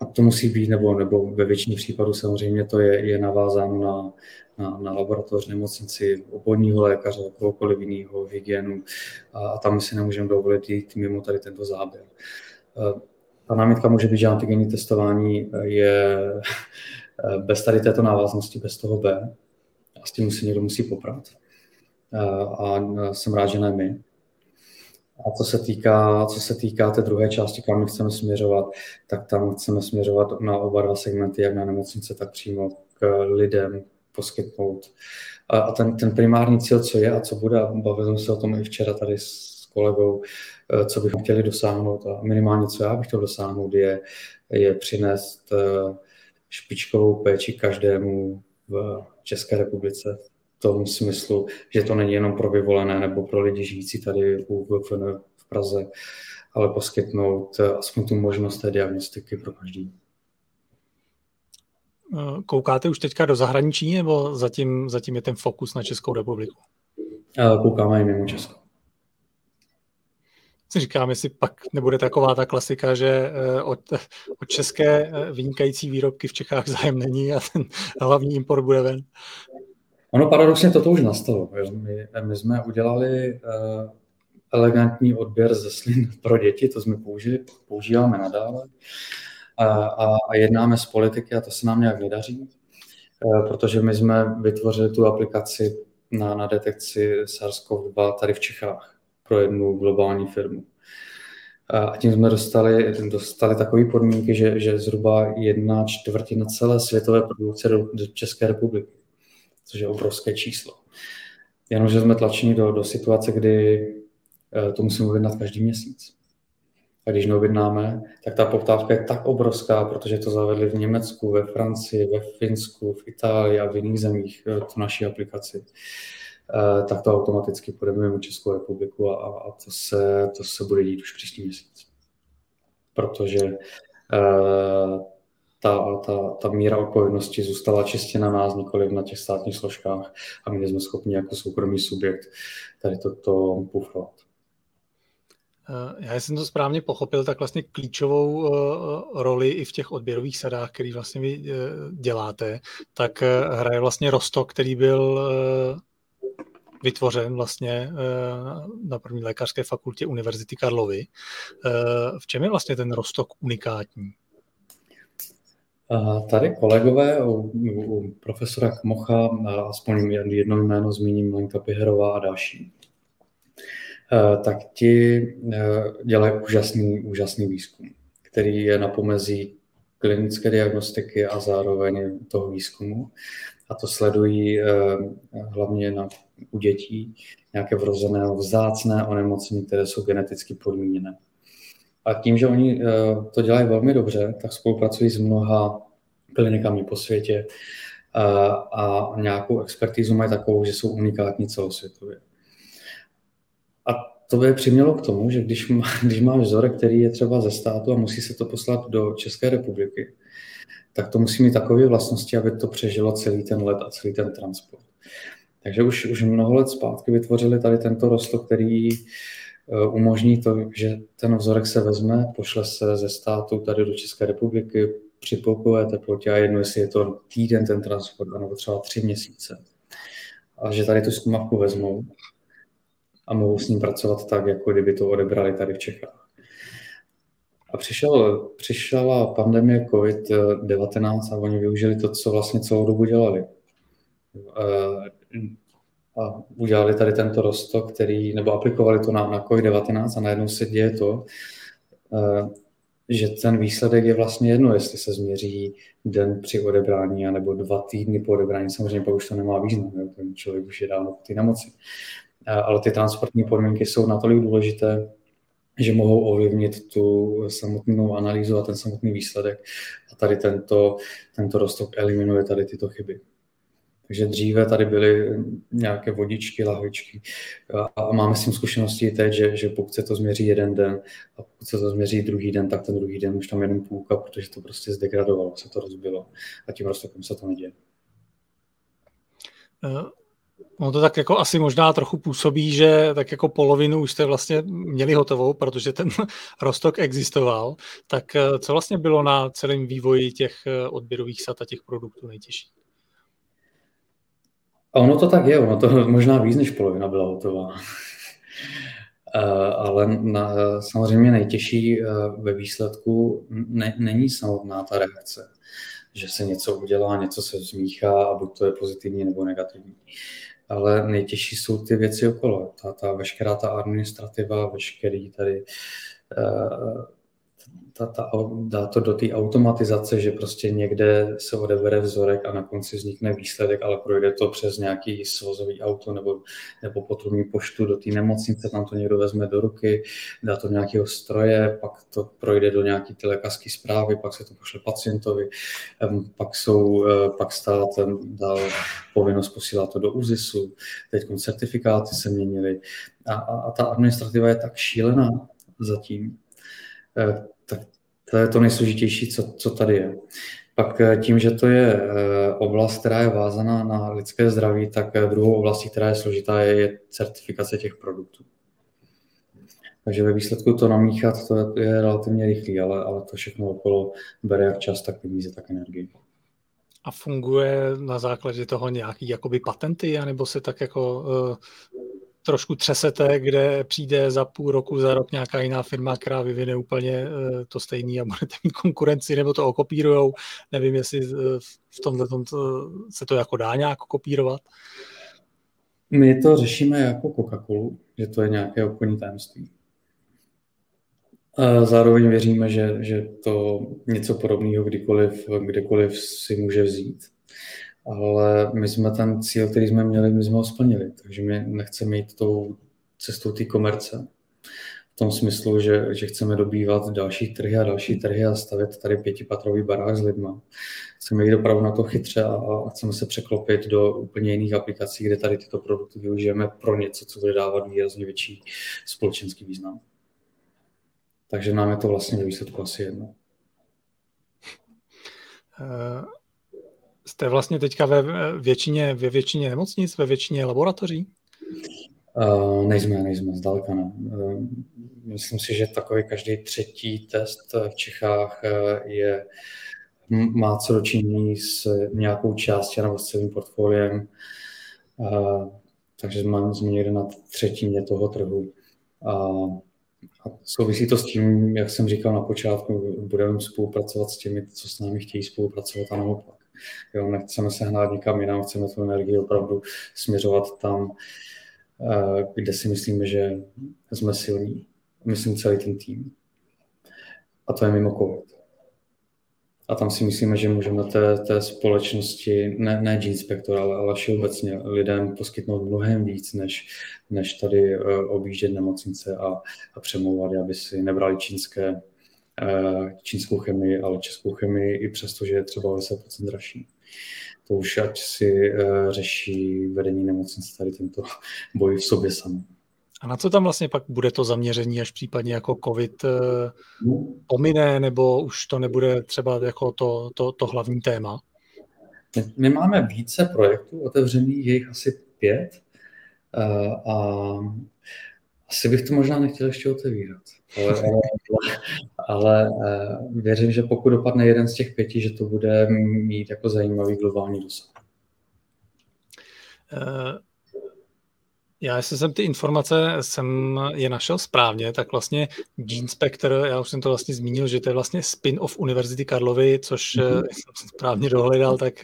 A, to musí být, nebo, nebo ve většině případů samozřejmě to je, je navázáno na, na, na laboratoř, nemocnici, obvodního lékaře, kohokoliv jiného, hygienu a, a tam si nemůžeme dovolit jít mimo tady tento záběr. Ta námitka může být, že antigenní testování je bez tady této návaznosti, bez toho B a s tím si někdo musí poprat. a jsem rád, že ne my. A co se týká, co se týká té druhé části, kam my chceme směřovat, tak tam chceme směřovat na oba dva segmenty, jak na nemocnice, tak přímo k lidem poskytnout. A ten, ten primární cíl, co je a co bude, bavil jsem se o tom i včera tady s kolegou, eh, co bychom chtěli dosáhnout a minimálně, co já bych chtěl dosáhnout, je, je přinést eh, špičkovou péči každému v České republice tom smyslu, že to není jenom pro vyvolené nebo pro lidi žijící tady v, v, v Praze, ale poskytnout eh, aspoň tu možnost té diagnostiky pro každý. Koukáte už teďka do zahraničí nebo zatím, zatím je ten fokus na Českou republiku? Koukáme i mimo Česko si říkám, jestli pak nebude taková ta klasika, že eh, od, od české eh, vynikající výrobky v Čechách zájem není a ten hlavní import bude ven. Ono paradoxně toto už nastalo. My, my jsme udělali uh, elegantní odběr ze slin pro děti, to jsme použili, používáme nadále a, a, a jednáme s politiky a to se nám nějak nedaří, uh, protože my jsme vytvořili tu aplikaci na, na detekci SARS-CoV-2 tady v Čechách pro jednu globální firmu. A tím jsme dostali, dostali takové podmínky, že, že zhruba jedna čtvrtina celé světové produkce do, do České republiky, což je obrovské číslo. Jenomže jsme tlačeni do, do situace, kdy eh, to musíme objednat každý měsíc. A když neobjednáme, tak ta poptávka je tak obrovská, protože to zavedli v Německu, ve Francii, ve Finsku, v Itálii a v jiných zemích, eh, tu naší aplikaci, Eh, tak to automaticky mimo Českou republiku a, a to, se, to se bude dít už příští měsíc. Protože ta, ta, ta míra odpovědnosti zůstala čistě na nás, nikoli na těch státních složkách a my jsme schopni jako soukromý subjekt tady toto pufrovat. Eh, já jsem to správně pochopil, tak vlastně klíčovou roli i v těch odběrových sadách, který vlastně vy děláte, tak hraje vlastně Rostok, který byl vytvořen vlastně eh, na první lékařské fakultě Univerzity Karlovy. Eh, v čem je vlastně ten rostok unikátní? Tady kolegové u, u profesora Kmocha, aspoň jedno jméno zmíním, Lenka Piherová a další, eh, tak ti dělají úžasný, úžasný výzkum, který je na pomezí klinické diagnostiky a zároveň toho výzkumu. A to sledují hlavně na u dětí nějaké vrozené vzácné onemocnění, které jsou geneticky podmíněné. A tím, že oni eh, to dělají velmi dobře, tak spolupracují s mnoha klinikami po světě a, eh, a nějakou expertizu mají takovou, že jsou unikátní celosvětově. A to by přimělo k tomu, že když, má, když máš vzorek, který je třeba ze státu a musí se to poslat do České republiky, tak to musí mít takové vlastnosti, aby to přežilo celý ten let a celý ten transport. Takže už, už mnoho let zpátky vytvořili tady tento rostok, který umožní to, že ten vzorek se vezme, pošle se ze státu tady do České republiky při pokové teplotě a jedno, jestli je to týden ten transport, nebo třeba tři měsíce. A že tady tu zkumavku vezmou a mohou s ním pracovat tak, jako kdyby to odebrali tady v Čechách. A přišel, přišla pandemie COVID-19 a oni využili to, co vlastně celou dobu dělali. A udělali tady tento rostok, který, nebo aplikovali to na, na COVID-19 a najednou se děje to, eh, že ten výsledek je vlastně jedno, jestli se změří den při odebrání, nebo dva týdny po odebrání. Samozřejmě pak už to nemá význam, jo? ten člověk už je dávno po té nemoci. Eh, ale ty transportní podmínky jsou natolik důležité, že mohou ovlivnit tu samotnou analýzu a ten samotný výsledek. A tady tento, tento rostok eliminuje tady tyto chyby. Takže dříve tady byly nějaké vodičky, lahvičky a máme s tím zkušenosti teď, že, že pokud se to změří jeden den a pokud se to změří druhý den, tak ten druhý den už tam jenom půlka, protože to prostě zdegradovalo, se to rozbilo a tím roztokem se to neděje. No to tak jako asi možná trochu působí, že tak jako polovinu už jste vlastně měli hotovou, protože ten rostok existoval. Tak eh, co vlastně bylo na celém vývoji těch eh, odběrových sat a těch produktů nejtěžší? A ono to tak je, ono to možná víc než polovina byla hotová. Eh, ale na, samozřejmě nejtěžší eh, ve výsledku ne, není samotná ta reakce, že se něco udělá, něco se zmíchá a buď to je pozitivní nebo negativní. ale nejtěžší jsou ty věci okolo. Ta, ta veškerá ta administrativa, veškerý tady uh, ta, ta, dá to do té automatizace, že prostě někde se odebere vzorek a na konci vznikne výsledek, ale projde to přes nějaký svozový auto nebo, nebo potrubní poštu do té nemocnice, tam to někdo vezme do ruky, dá to nějakého stroje, pak to projde do nějaké ty lékařské zprávy, pak se to pošle pacientovi, pak jsou, eh, pak stát dal povinnost posílat to do ÚZISu, teď certifikáty se měnily. A, a, a ta administrativa je tak šílená zatím, eh, tak to je to nejsložitější, co, co tady je. Pak eh, tím, že to je eh, oblast, která je vázaná na lidské zdraví, tak eh, druhou oblastí, která je složitá, je, je certifikace těch produktů. Takže ve výsledku to namíchat, to je, relativně rychlý, ale, ale to všechno okolo bere jak čas, tak peníze, tak energii. A funguje na základě toho nějaký jakoby patenty, anebo se tak jako uh, trošku třesete, kde přijde za půl roku, za rok nějaká jiná firma, která vyvine úplně eh, to stejný a budete mít konkurenci, nebo to okopírujou. Nevím, jestli eh, v tomhle se to jako dá nějak kopírovat. My to řešíme jako Coca-Colu, že to je nějaké obchodní tajemství. A zároveň věříme, že, že to něco podobného kdykoliv, kdekoliv si může vzít ale my jsme ten cíl, který jsme měli, my jsme ho splnili, takže my nechceme jít tou cestou té komerce. V tom smyslu, že, že chceme dobývat další trhy a další trhy a stavět tady pětipatrový barák s lidma. Chceme jít opravdu na to chytře a, a chceme se překlopit do úplně jiných aplikací, kde tady tyto produkty využijeme pro něco, co bude dávat výrazně větší společenský význam. Takže nám je to vlastně ve výsledku asi jedno. Uh Jste vlastně teďka ve většině, ve většině nemocnic, ve většině laboratoří? Uh, nejsme, nejsme, zdaleka ne. Uh, myslím si, že takový každý třetí test v Čechách uh, je, má co dočinění s nějakou částí nebo s celým portfoliem. Uh, takže máme jsme někde na třetině toho trhu. A, a souvisí to s tím, jak jsem říkal na počátku, budeme spolupracovat s těmi, co s námi chtějí spolupracovat a naopak. Jo, nechceme se hnát nikam jinam, chceme tu energii opravdu směřovat tam, eh, kde si myslíme, že jsme silní. Myslím celý ten tým. A to je mimo COVID. A tam si myslíme, že můžeme té, té společnosti, ne, ne G-Inspector, ale, ale všeobecně lidem poskytnout mnohem víc, než, než tady uh, objíždět nemocnice a, a přemlouvat, aby si nebrali čínské Eh, čínskou chemii, ale českou chemii, i přesto, že je třeba 10% dražší. To už ať si uh, řeší vedení nemocnice tady tento boj v sobě sami. A na co tam vlastně pak bude to zaměření, až případně jako COVID uh, pomine, nebo už to nebude třeba jako to, to, to hlavní téma? My máme více projektů otevřených, je jich asi pět. Uh, a asi bych to možná nechtěl ještě otevírat. Ale, ale, ale eh, věřím, že pokud dopadne jeden z těch pěti, že to bude mít jako zajímavý globální dosah. Uh... Já, jestli jsem ty informace jsem je našel správně, tak vlastně Gene Spector, já už jsem to vlastně zmínil, že to je vlastně spin-off Univerzity Karlovy, což mm-hmm. jsem správně dohledal, tak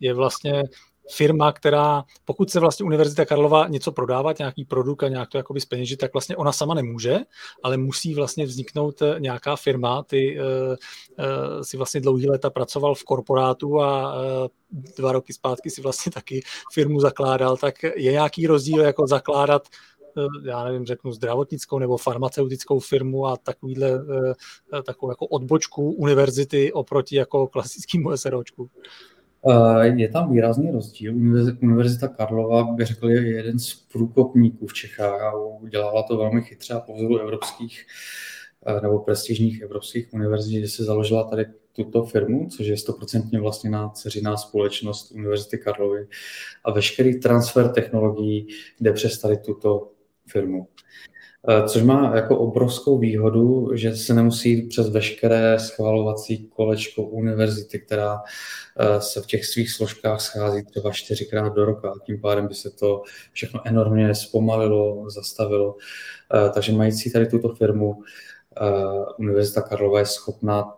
je vlastně firma, která, pokud se vlastně Univerzita Karlova něco prodávat, nějaký produkt a nějak to jakoby speněžit, tak vlastně ona sama nemůže, ale musí vlastně vzniknout eh, nějaká firma. Ty uh, si vlastně dlouhý léta pracoval v korporátu a uh, dva roky zpátky si vlastně taky firmu zakládal, tak je nějaký rozdíl jako zakládat já nevím, řeknu zdravotnickou nebo farmaceutickou firmu a takovýhle, takovou jako odbočku univerzity oproti jako klasickému SROčku? Je tam výrazný rozdíl. Univerzita Karlova, bych řekl, je jeden z průkopníků v Čechách a udělala to velmi chytře a po vzoru evropských eh, nebo prestižních evropských univerzit, kde se založila tady tuto firmu, což je stoprocentně vlastně na dceřiná společnost Univerzity Karlovy a veškerý transfer technologií jde přes tady tuto firmu. Eh, což má jako obrovskou výhodu, že se nemusí přes veškeré schvalovací kolečko univerzity, která eh, se v těch svých složkách schází třeba čtyřikrát do roka. Tím pádem by se to všechno enormně zpomalilo, zastavilo. Eh, takže mající tady tuto firmu, Univerzita Karlova je schopná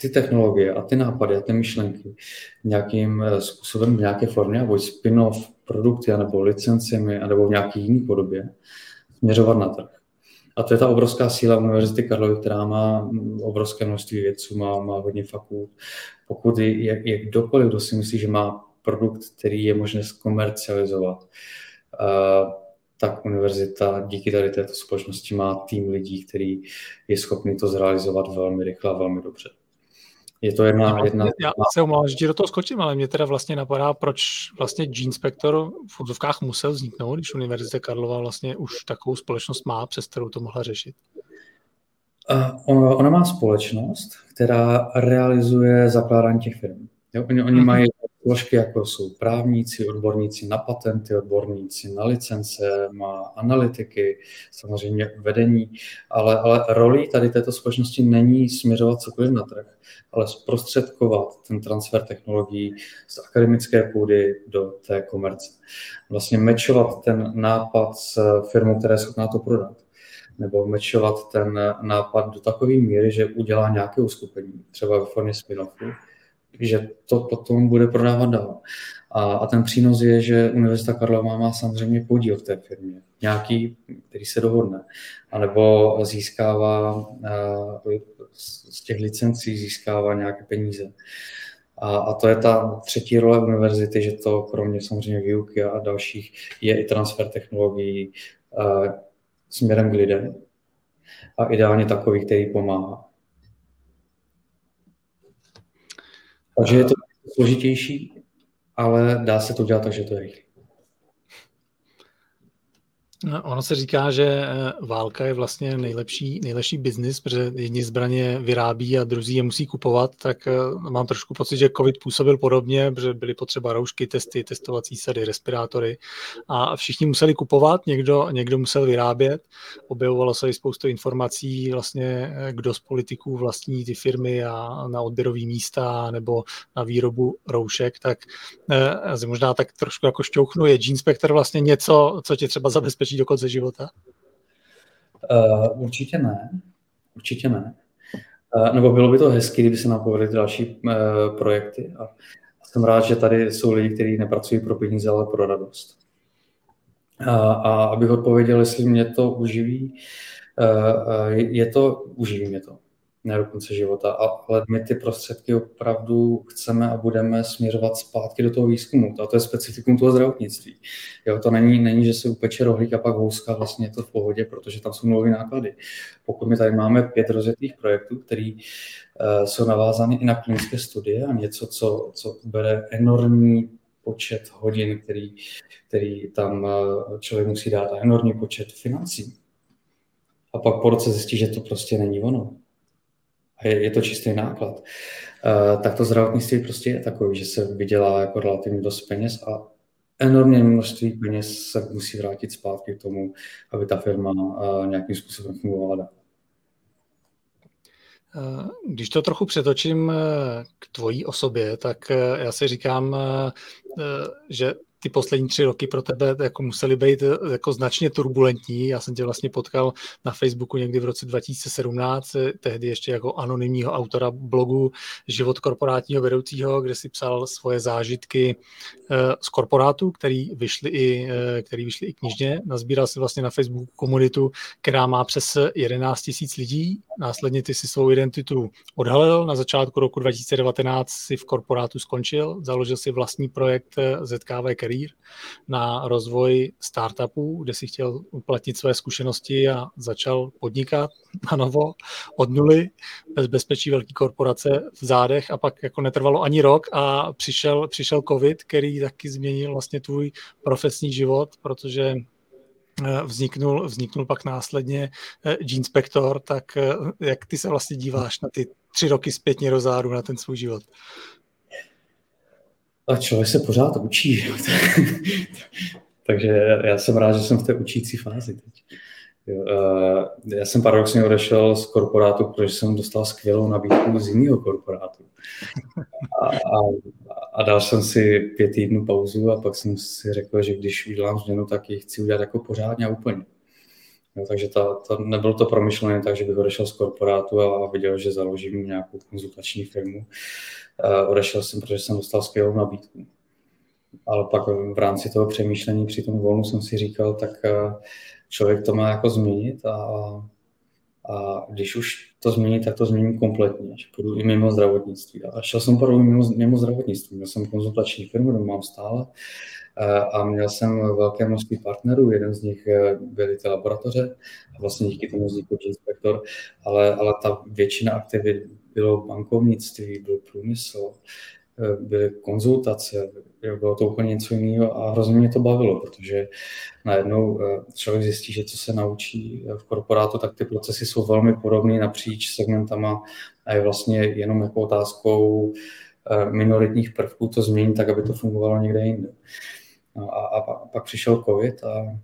ty technologie a ty nápady a ty myšlenky nějakým způsobem v nějaké formě, buď spin-off produkty, nebo licencemi, nebo v nějaké jiné podobě, směřovat na trh. A to je ta obrovská síla Univerzity Karlovy, která má obrovské množství vědců, má, má hodně fakult. Pokud je, je, kdokoliv, kdo si myslí, že má produkt, který je možné zkomercializovat, uh, tak univerzita díky tady této společnosti má tým lidí, který je schopný to zrealizovat velmi rychle a velmi dobře. Je to jedna... jedna... Já se omlouvám, že ti do toho skočím, ale mě teda vlastně napadá, proč vlastně Gene Spector v úzovkách musel vzniknout, když Univerzita Karlova vlastně už takovou společnost má, přes kterou to mohla řešit. Uh, ona má společnost, která realizuje zakládání těch firm. Jo, oni, oni mají složky, jako jsou právníci, odborníci na patenty, odborníci na licence, má analytiky, samozřejmě vedení, ale, ale roli tady této společnosti není směřovat cokoliv na trh, ale zprostředkovat ten transfer technologií z akademické půdy do té komerce. Vlastně mečovat ten nápad s firmou, která je schopná to prodat nebo mečovat ten nápad do takové míry, že udělá nějaké uskupení, třeba ve formě spin-offu, že to potom bude prodávat dál. A, a ten přínos je, že Univerzita Karlova má samozřejmě podíl v té firmě, nějaký, který se dohodne, anebo získává z těch licencí získává nějaké peníze. A, a to je ta třetí role univerzity, že to kromě samozřejmě výuky a dalších je i transfer technologií uh, směrem k lidem a ideálně takový, který pomáhá. Takže je to složitější, ale dá se to dělat tak, že to je rychlé. No, ono se říká, že eh, válka je vlastně nejlepší, nejlepší biznis, protože jedni zbraně vyrábí a druzí je musí kupovat, tak eh, mám trošku pocit, že COVID působil podobně, protože byly potřeba roušky, testy, testovací sady, respirátory a všichni museli kupovat, někdo, někdo musel vyrábět. Objevovalo se i spoustu informací, vlastně, eh, kdo z politiků vlastní ty firmy a na odběrové místa nebo na výrobu roušek, tak možná tak trošku jako šťouchnu, je Gene Spector vlastně něco, co tě třeba zabezpečí do konce života? Uh, určitě ne. Určitě ne. Uh, nebo bylo by to hezké, kdyby se nám povedly další uh, projekty. A jsem rád, že tady jsou lidi, kteří nepracují pro peníze, ale pro radost. Uh, a abych odpověděl, jestli mě to uživí, je to, uživí mě to ne do konce života, ale my ty prostředky opravdu chceme a budeme směřovat zpátky do toho výzkumu. A to je specifikum toho zdravotnictví. Jo, to není, není, že se upeče rohlík a pak houska, vlastně je to v pohodě, protože tam jsou nové náklady. Pokud my tady máme pět rozjetých projektů, které uh, jsou navázány i na klinické studie a něco, co, co bere enormní počet hodin, který, který tam uh, člověk musí dát a enormní počet financí. A pak po roce zjistí, že to prostě není ono je, je to čistý náklad, uh, tak to zdravotnictví prostě je takový, že se vydělá jako relativně dost peněz a enormně množství peněz se musí vrátit zpátky k tomu, aby ta firma uh, nějakým způsobem fungovala. Eh, když to trochu přetočím k tvojí osobě, tak já si říkám, že ty poslední tři roky pro tebe jako musely být eh, jako značně turbulentní. Já jsem tě vlastně potkal na Facebooku někdy v roce 2017, eh, tehdy ještě jako anonymního autora blogu Život korporátního vedoucího, kde si psal svoje zážitky eh, z korporátu, který vyšly i, který vyšly i knižně. Nazbíral si vlastně na Facebooku komunitu, která má přes 11 tisíc lidí. Následně ty si svou identitu odhalil. Na začátku roku 2019 si v korporátu skončil, založil si vlastní projekt ZKV Career Career na rozvoj startupů, kde si chtěl uplatnit své zkušenosti a začal podnikat na novo od nuly, bez bezpečí velké korporace v zádech a pak jako netrvalo ani rok a přišel, přišel covid, který taky změnil vlastně tvůj profesní život, protože eh, vzniknul, vzniknul pak následně eh, Gene Spector, tak eh, jak ty se vlastně díváš na ty tři roky zpětně do záru na ten svůj život? A člověk se pořád učí. Takže já jsem rád, že jsem v té učící fázi teď. Já jsem paradoxně odešel z korporátu, protože jsem dostal skvělou nabídku z jiného korporátu. A, a, a dal jsem si pět týdnů pauzu a pak jsem si řekl, že když udělám změnu, tak ji chci udělat jako pořádně a úplně. Jo, takže ta, ta, nebylo to promyšlené tak, že bych odešel z korporátu a viděl, že založím nějakou konzultační firmu. Uh, odešel jsem, protože jsem dostal skvělou nabídku. Ale pak v rámci toho přemýšlení při tom volnu jsem si říkal, tak uh, člověk to má jako změnit a, a když už to změní, tak to změním kompletně, že půjdu i mimo zdravotnictví. A šel jsem půjdu mimo, mimo zdravotnictví, měl jsem konzultační firmu, kterou mám stále, a měl jsem velké množství partnerů, jeden z nich eh, byly ty laboratoře a vlastně díky tomu vznikl inspektor, ale, ale ta většina aktivit bylo bankovnictví, byl průmysl, eh, byly konzultace, bylo to úplně něco jiného a hrozně mě to bavilo, protože najednou eh, člověk zjistí, že co se naučí v korporátu, tak ty procesy jsou velmi podobné napříč segmentama a je vlastně jenom jako otázkou minoritních prvků to změnit tak, aby to fungovalo někde jinde. No a, a, a pak přišel covid a,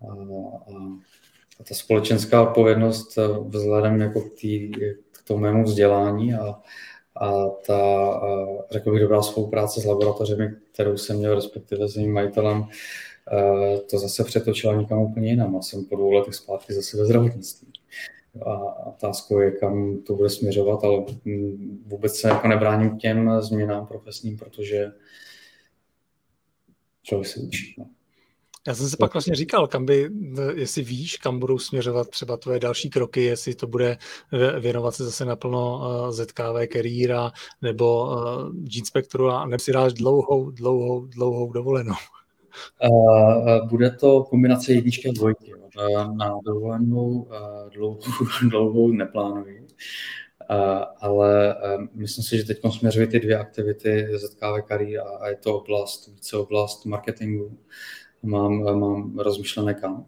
a, a, ta společenská odpovědnost eh, vzhledem jako k, tý, tomu mému vzdělání a, a ta, řekl bych, dobrá spolupráce s laboratořemi, kterou jsem měl, respektive s jejím majitelem, eh, to zase přetočila někam úplně jinam. A jsem po dvou letech zpátky zase ve zdravotnictví. A otázkou je, kam to bude směřovat, ale vůbec se jako nebráním těm změnám profesním, protože člověk se učí. No. Já jsem si pak vlastně říkal, kam by, jestli víš, kam budou směřovat třeba tvoje další kroky, jestli to bude věnovat se zase naplno eh, ZKV kariéra nebo uh, G-Spectru a nebo si dáš dlouhou, dlouhou, dlouhou dovolenou. Uh, bude to kombinace jedničky a dvojky. Na dovolenou uh, dlouhou, dlouhou neplánuji ale myslím si, že teď směřují ty dvě aktivity ZKV Career a je to oblast, více oblast marketingu. Mám, mám rozmyšlené kam.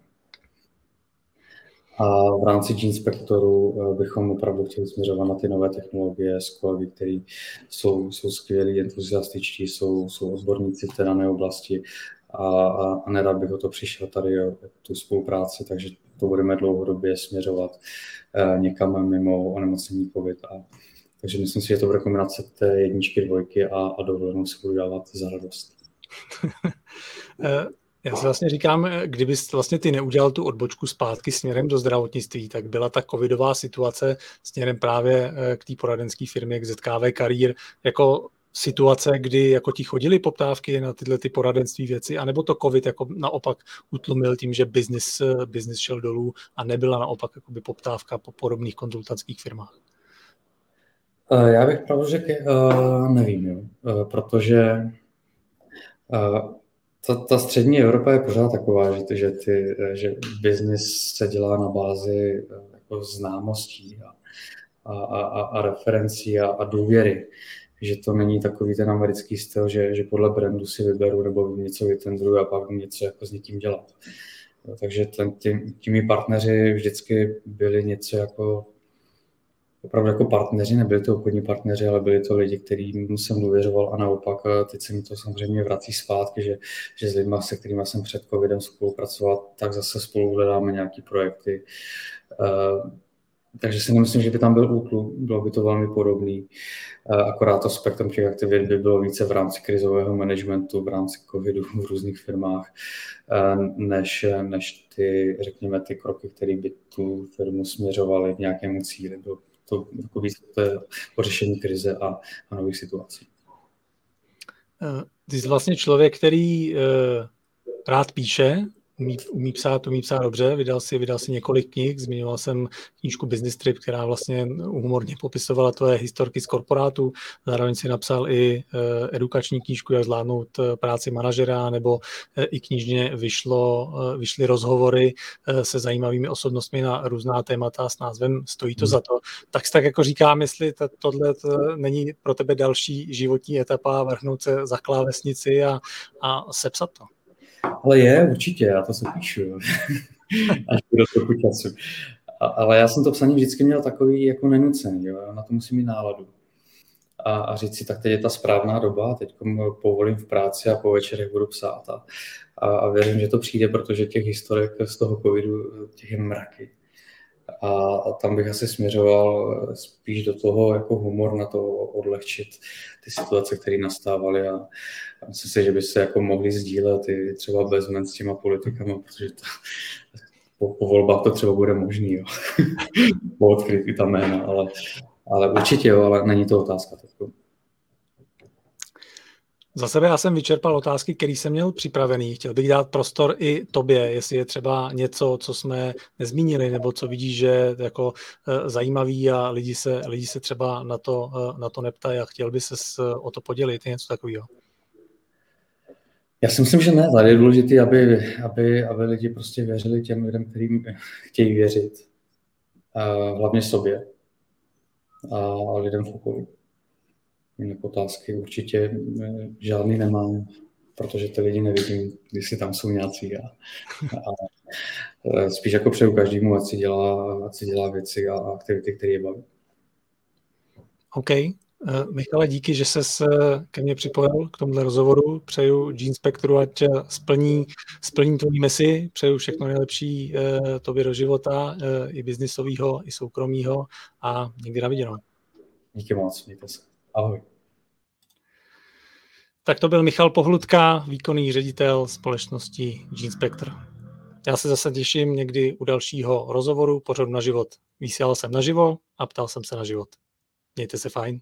A v rámci G-Inspectoru e, bychom opravdu chtěli směřovat na ty nové technologie s kolegy, které jsou, jsou skvělí, entuziastičtí, jsou, jsou odborníci v té dané oblasti a, a, a nerad bych o to přišel tady o tu spolupráci, takže to budeme dlouhodobě směřovat eh, někam mimo onemocnění COVID. A, takže myslím si, že to bude kombinace té jedničky, dvojky a, a dovolenou se budu dávat za radost. Eh, já si vlastně říkám, kdybys vlastně ty neudělal tu odbočku zpátky směrem do zdravotnictví, tak byla ta covidová situace směrem právě eh, k té poradenské firmě, k ZKV Career, jako situace, kdy jako ti chodili poptávky na tyhle ty poradenství věci, anebo to covid jako naopak utlumil tím, že business, business šel dolů a nebyla naopak jakoby poptávka po podobných konzultantských firmách? Eh, já bych pravdu řekl, nevím, jo. Protože ta, ta střední Evropa je pořád taková, že, ty, že, ty, že business se dělá na bázi jako známostí a, a, a, a referencí a, a důvěry že to není takový ten americký styl, že, že podle brandu si vyberu nebo něco vytendruju a pak něco jako s někým dělat. Takže ten, tím, těmi partneři vždycky byli něco jako opravdu jako partneři, nebyli to obchodní partneři, ale byli to lidi, kterým jsem důvěřoval a naopak teď se mi to samozřejmě vrací zpátky, že, že s lidmi, se kterými jsem před covidem spolupracoval, tak zase spolu hledáme nějaké projekty. Uh, takže si nemyslím, že by tam byl útlum, bylo by to velmi podobný. Eh, akorát to spektrum těch aktivit by bylo více v rámci krizového managementu, v rámci covidu v různých firmách, eh, než, než ty, řekněme, ty kroky, které by tu firmu směřovaly k nějakému cíli. Bylo to jako víc po řešení krize a, a nových situací. Eh, ty jsi vlastně člověk, který rád píše, umí, umí psát, umí psát dobře, vydal si, vydal si několik knih, zmiňoval jsem knížku Business Trip, která vlastně humorně popisovala tvoje historky z korporátu, zároveň si napsal i uh, edukační knížku, jak zvládnout uh, práci manažera, nebo uh, i knižně vyšlo, vyšly rozhovory se zajímavými osobnostmi na různá témata s názvem Stojí to hmm. za to. Tak tak jako říkám, jestli to, tohle to není pro tebe další životní etapa, vrhnout se za klávesnici a, a sepsat to. Ale je, určitě, já to se píšu, až bude trochu času. A, ale já jsem to psaní vždycky měl takový jako nenucený, jo? na to musím mít náladu. A, a říct si, tak teď je ta správná doba, teď povolím v práci a po večerech budu psát. A, a, a věřím, že to přijde, protože těch historek z toho covidu, těch je mraky. A, tam bych asi směřoval spíš do toho jako humor na to odlehčit ty situace, které nastávaly a, myslím si, že by se jako mohli sdílet i třeba bez s těma politikama, protože to, po, po volbách to třeba bude možný, jo. odkryt i ta jména, ale, ale určitě jo, ale není to otázka. Teď. Za sebe já jsem vyčerpal otázky, které jsem měl připravený. Chtěl bych dát prostor i tobě, jestli je třeba něco, co jsme nezmínili, nebo co vidíš, že jako eh, zajímavý a lidi se, lidi se třeba na to, eh, na to neptají a chtěl by se o to podělit, něco takového. Já si myslím, že ne. Tady je důležité, aby, aby, aby lidi prostě věřili těm lidem, kterým chtějí věřit. A hlavně sobě a lidem v okolí. Jinak otázky určitě eh, žádný nemám, protože ty lidi nevidím, si tam jsou nějací. A, a eh, spíš jako přeju každému, ať si dělá, ať si dělá věci a aktivity, které je baví. OK. Uh, Michale, díky, že se ke mně připojil k tomuhle rozhovoru. Přeju Gene Spectru, ať splní, splní tvojí misi. Přeju všechno nejlepší tobě do života, i biznisového, i soukromého a někdy na viděnou. Díky moc, mějte se. Ahoj. Tak to byl Michal Pohludka, výkonný ředitel společnosti Gene Spectre. Já se zase těším někdy u dalšího rozhovoru pořadu na život. Vysílal jsem naživo a ptal jsem se na život. Mějte se fajn.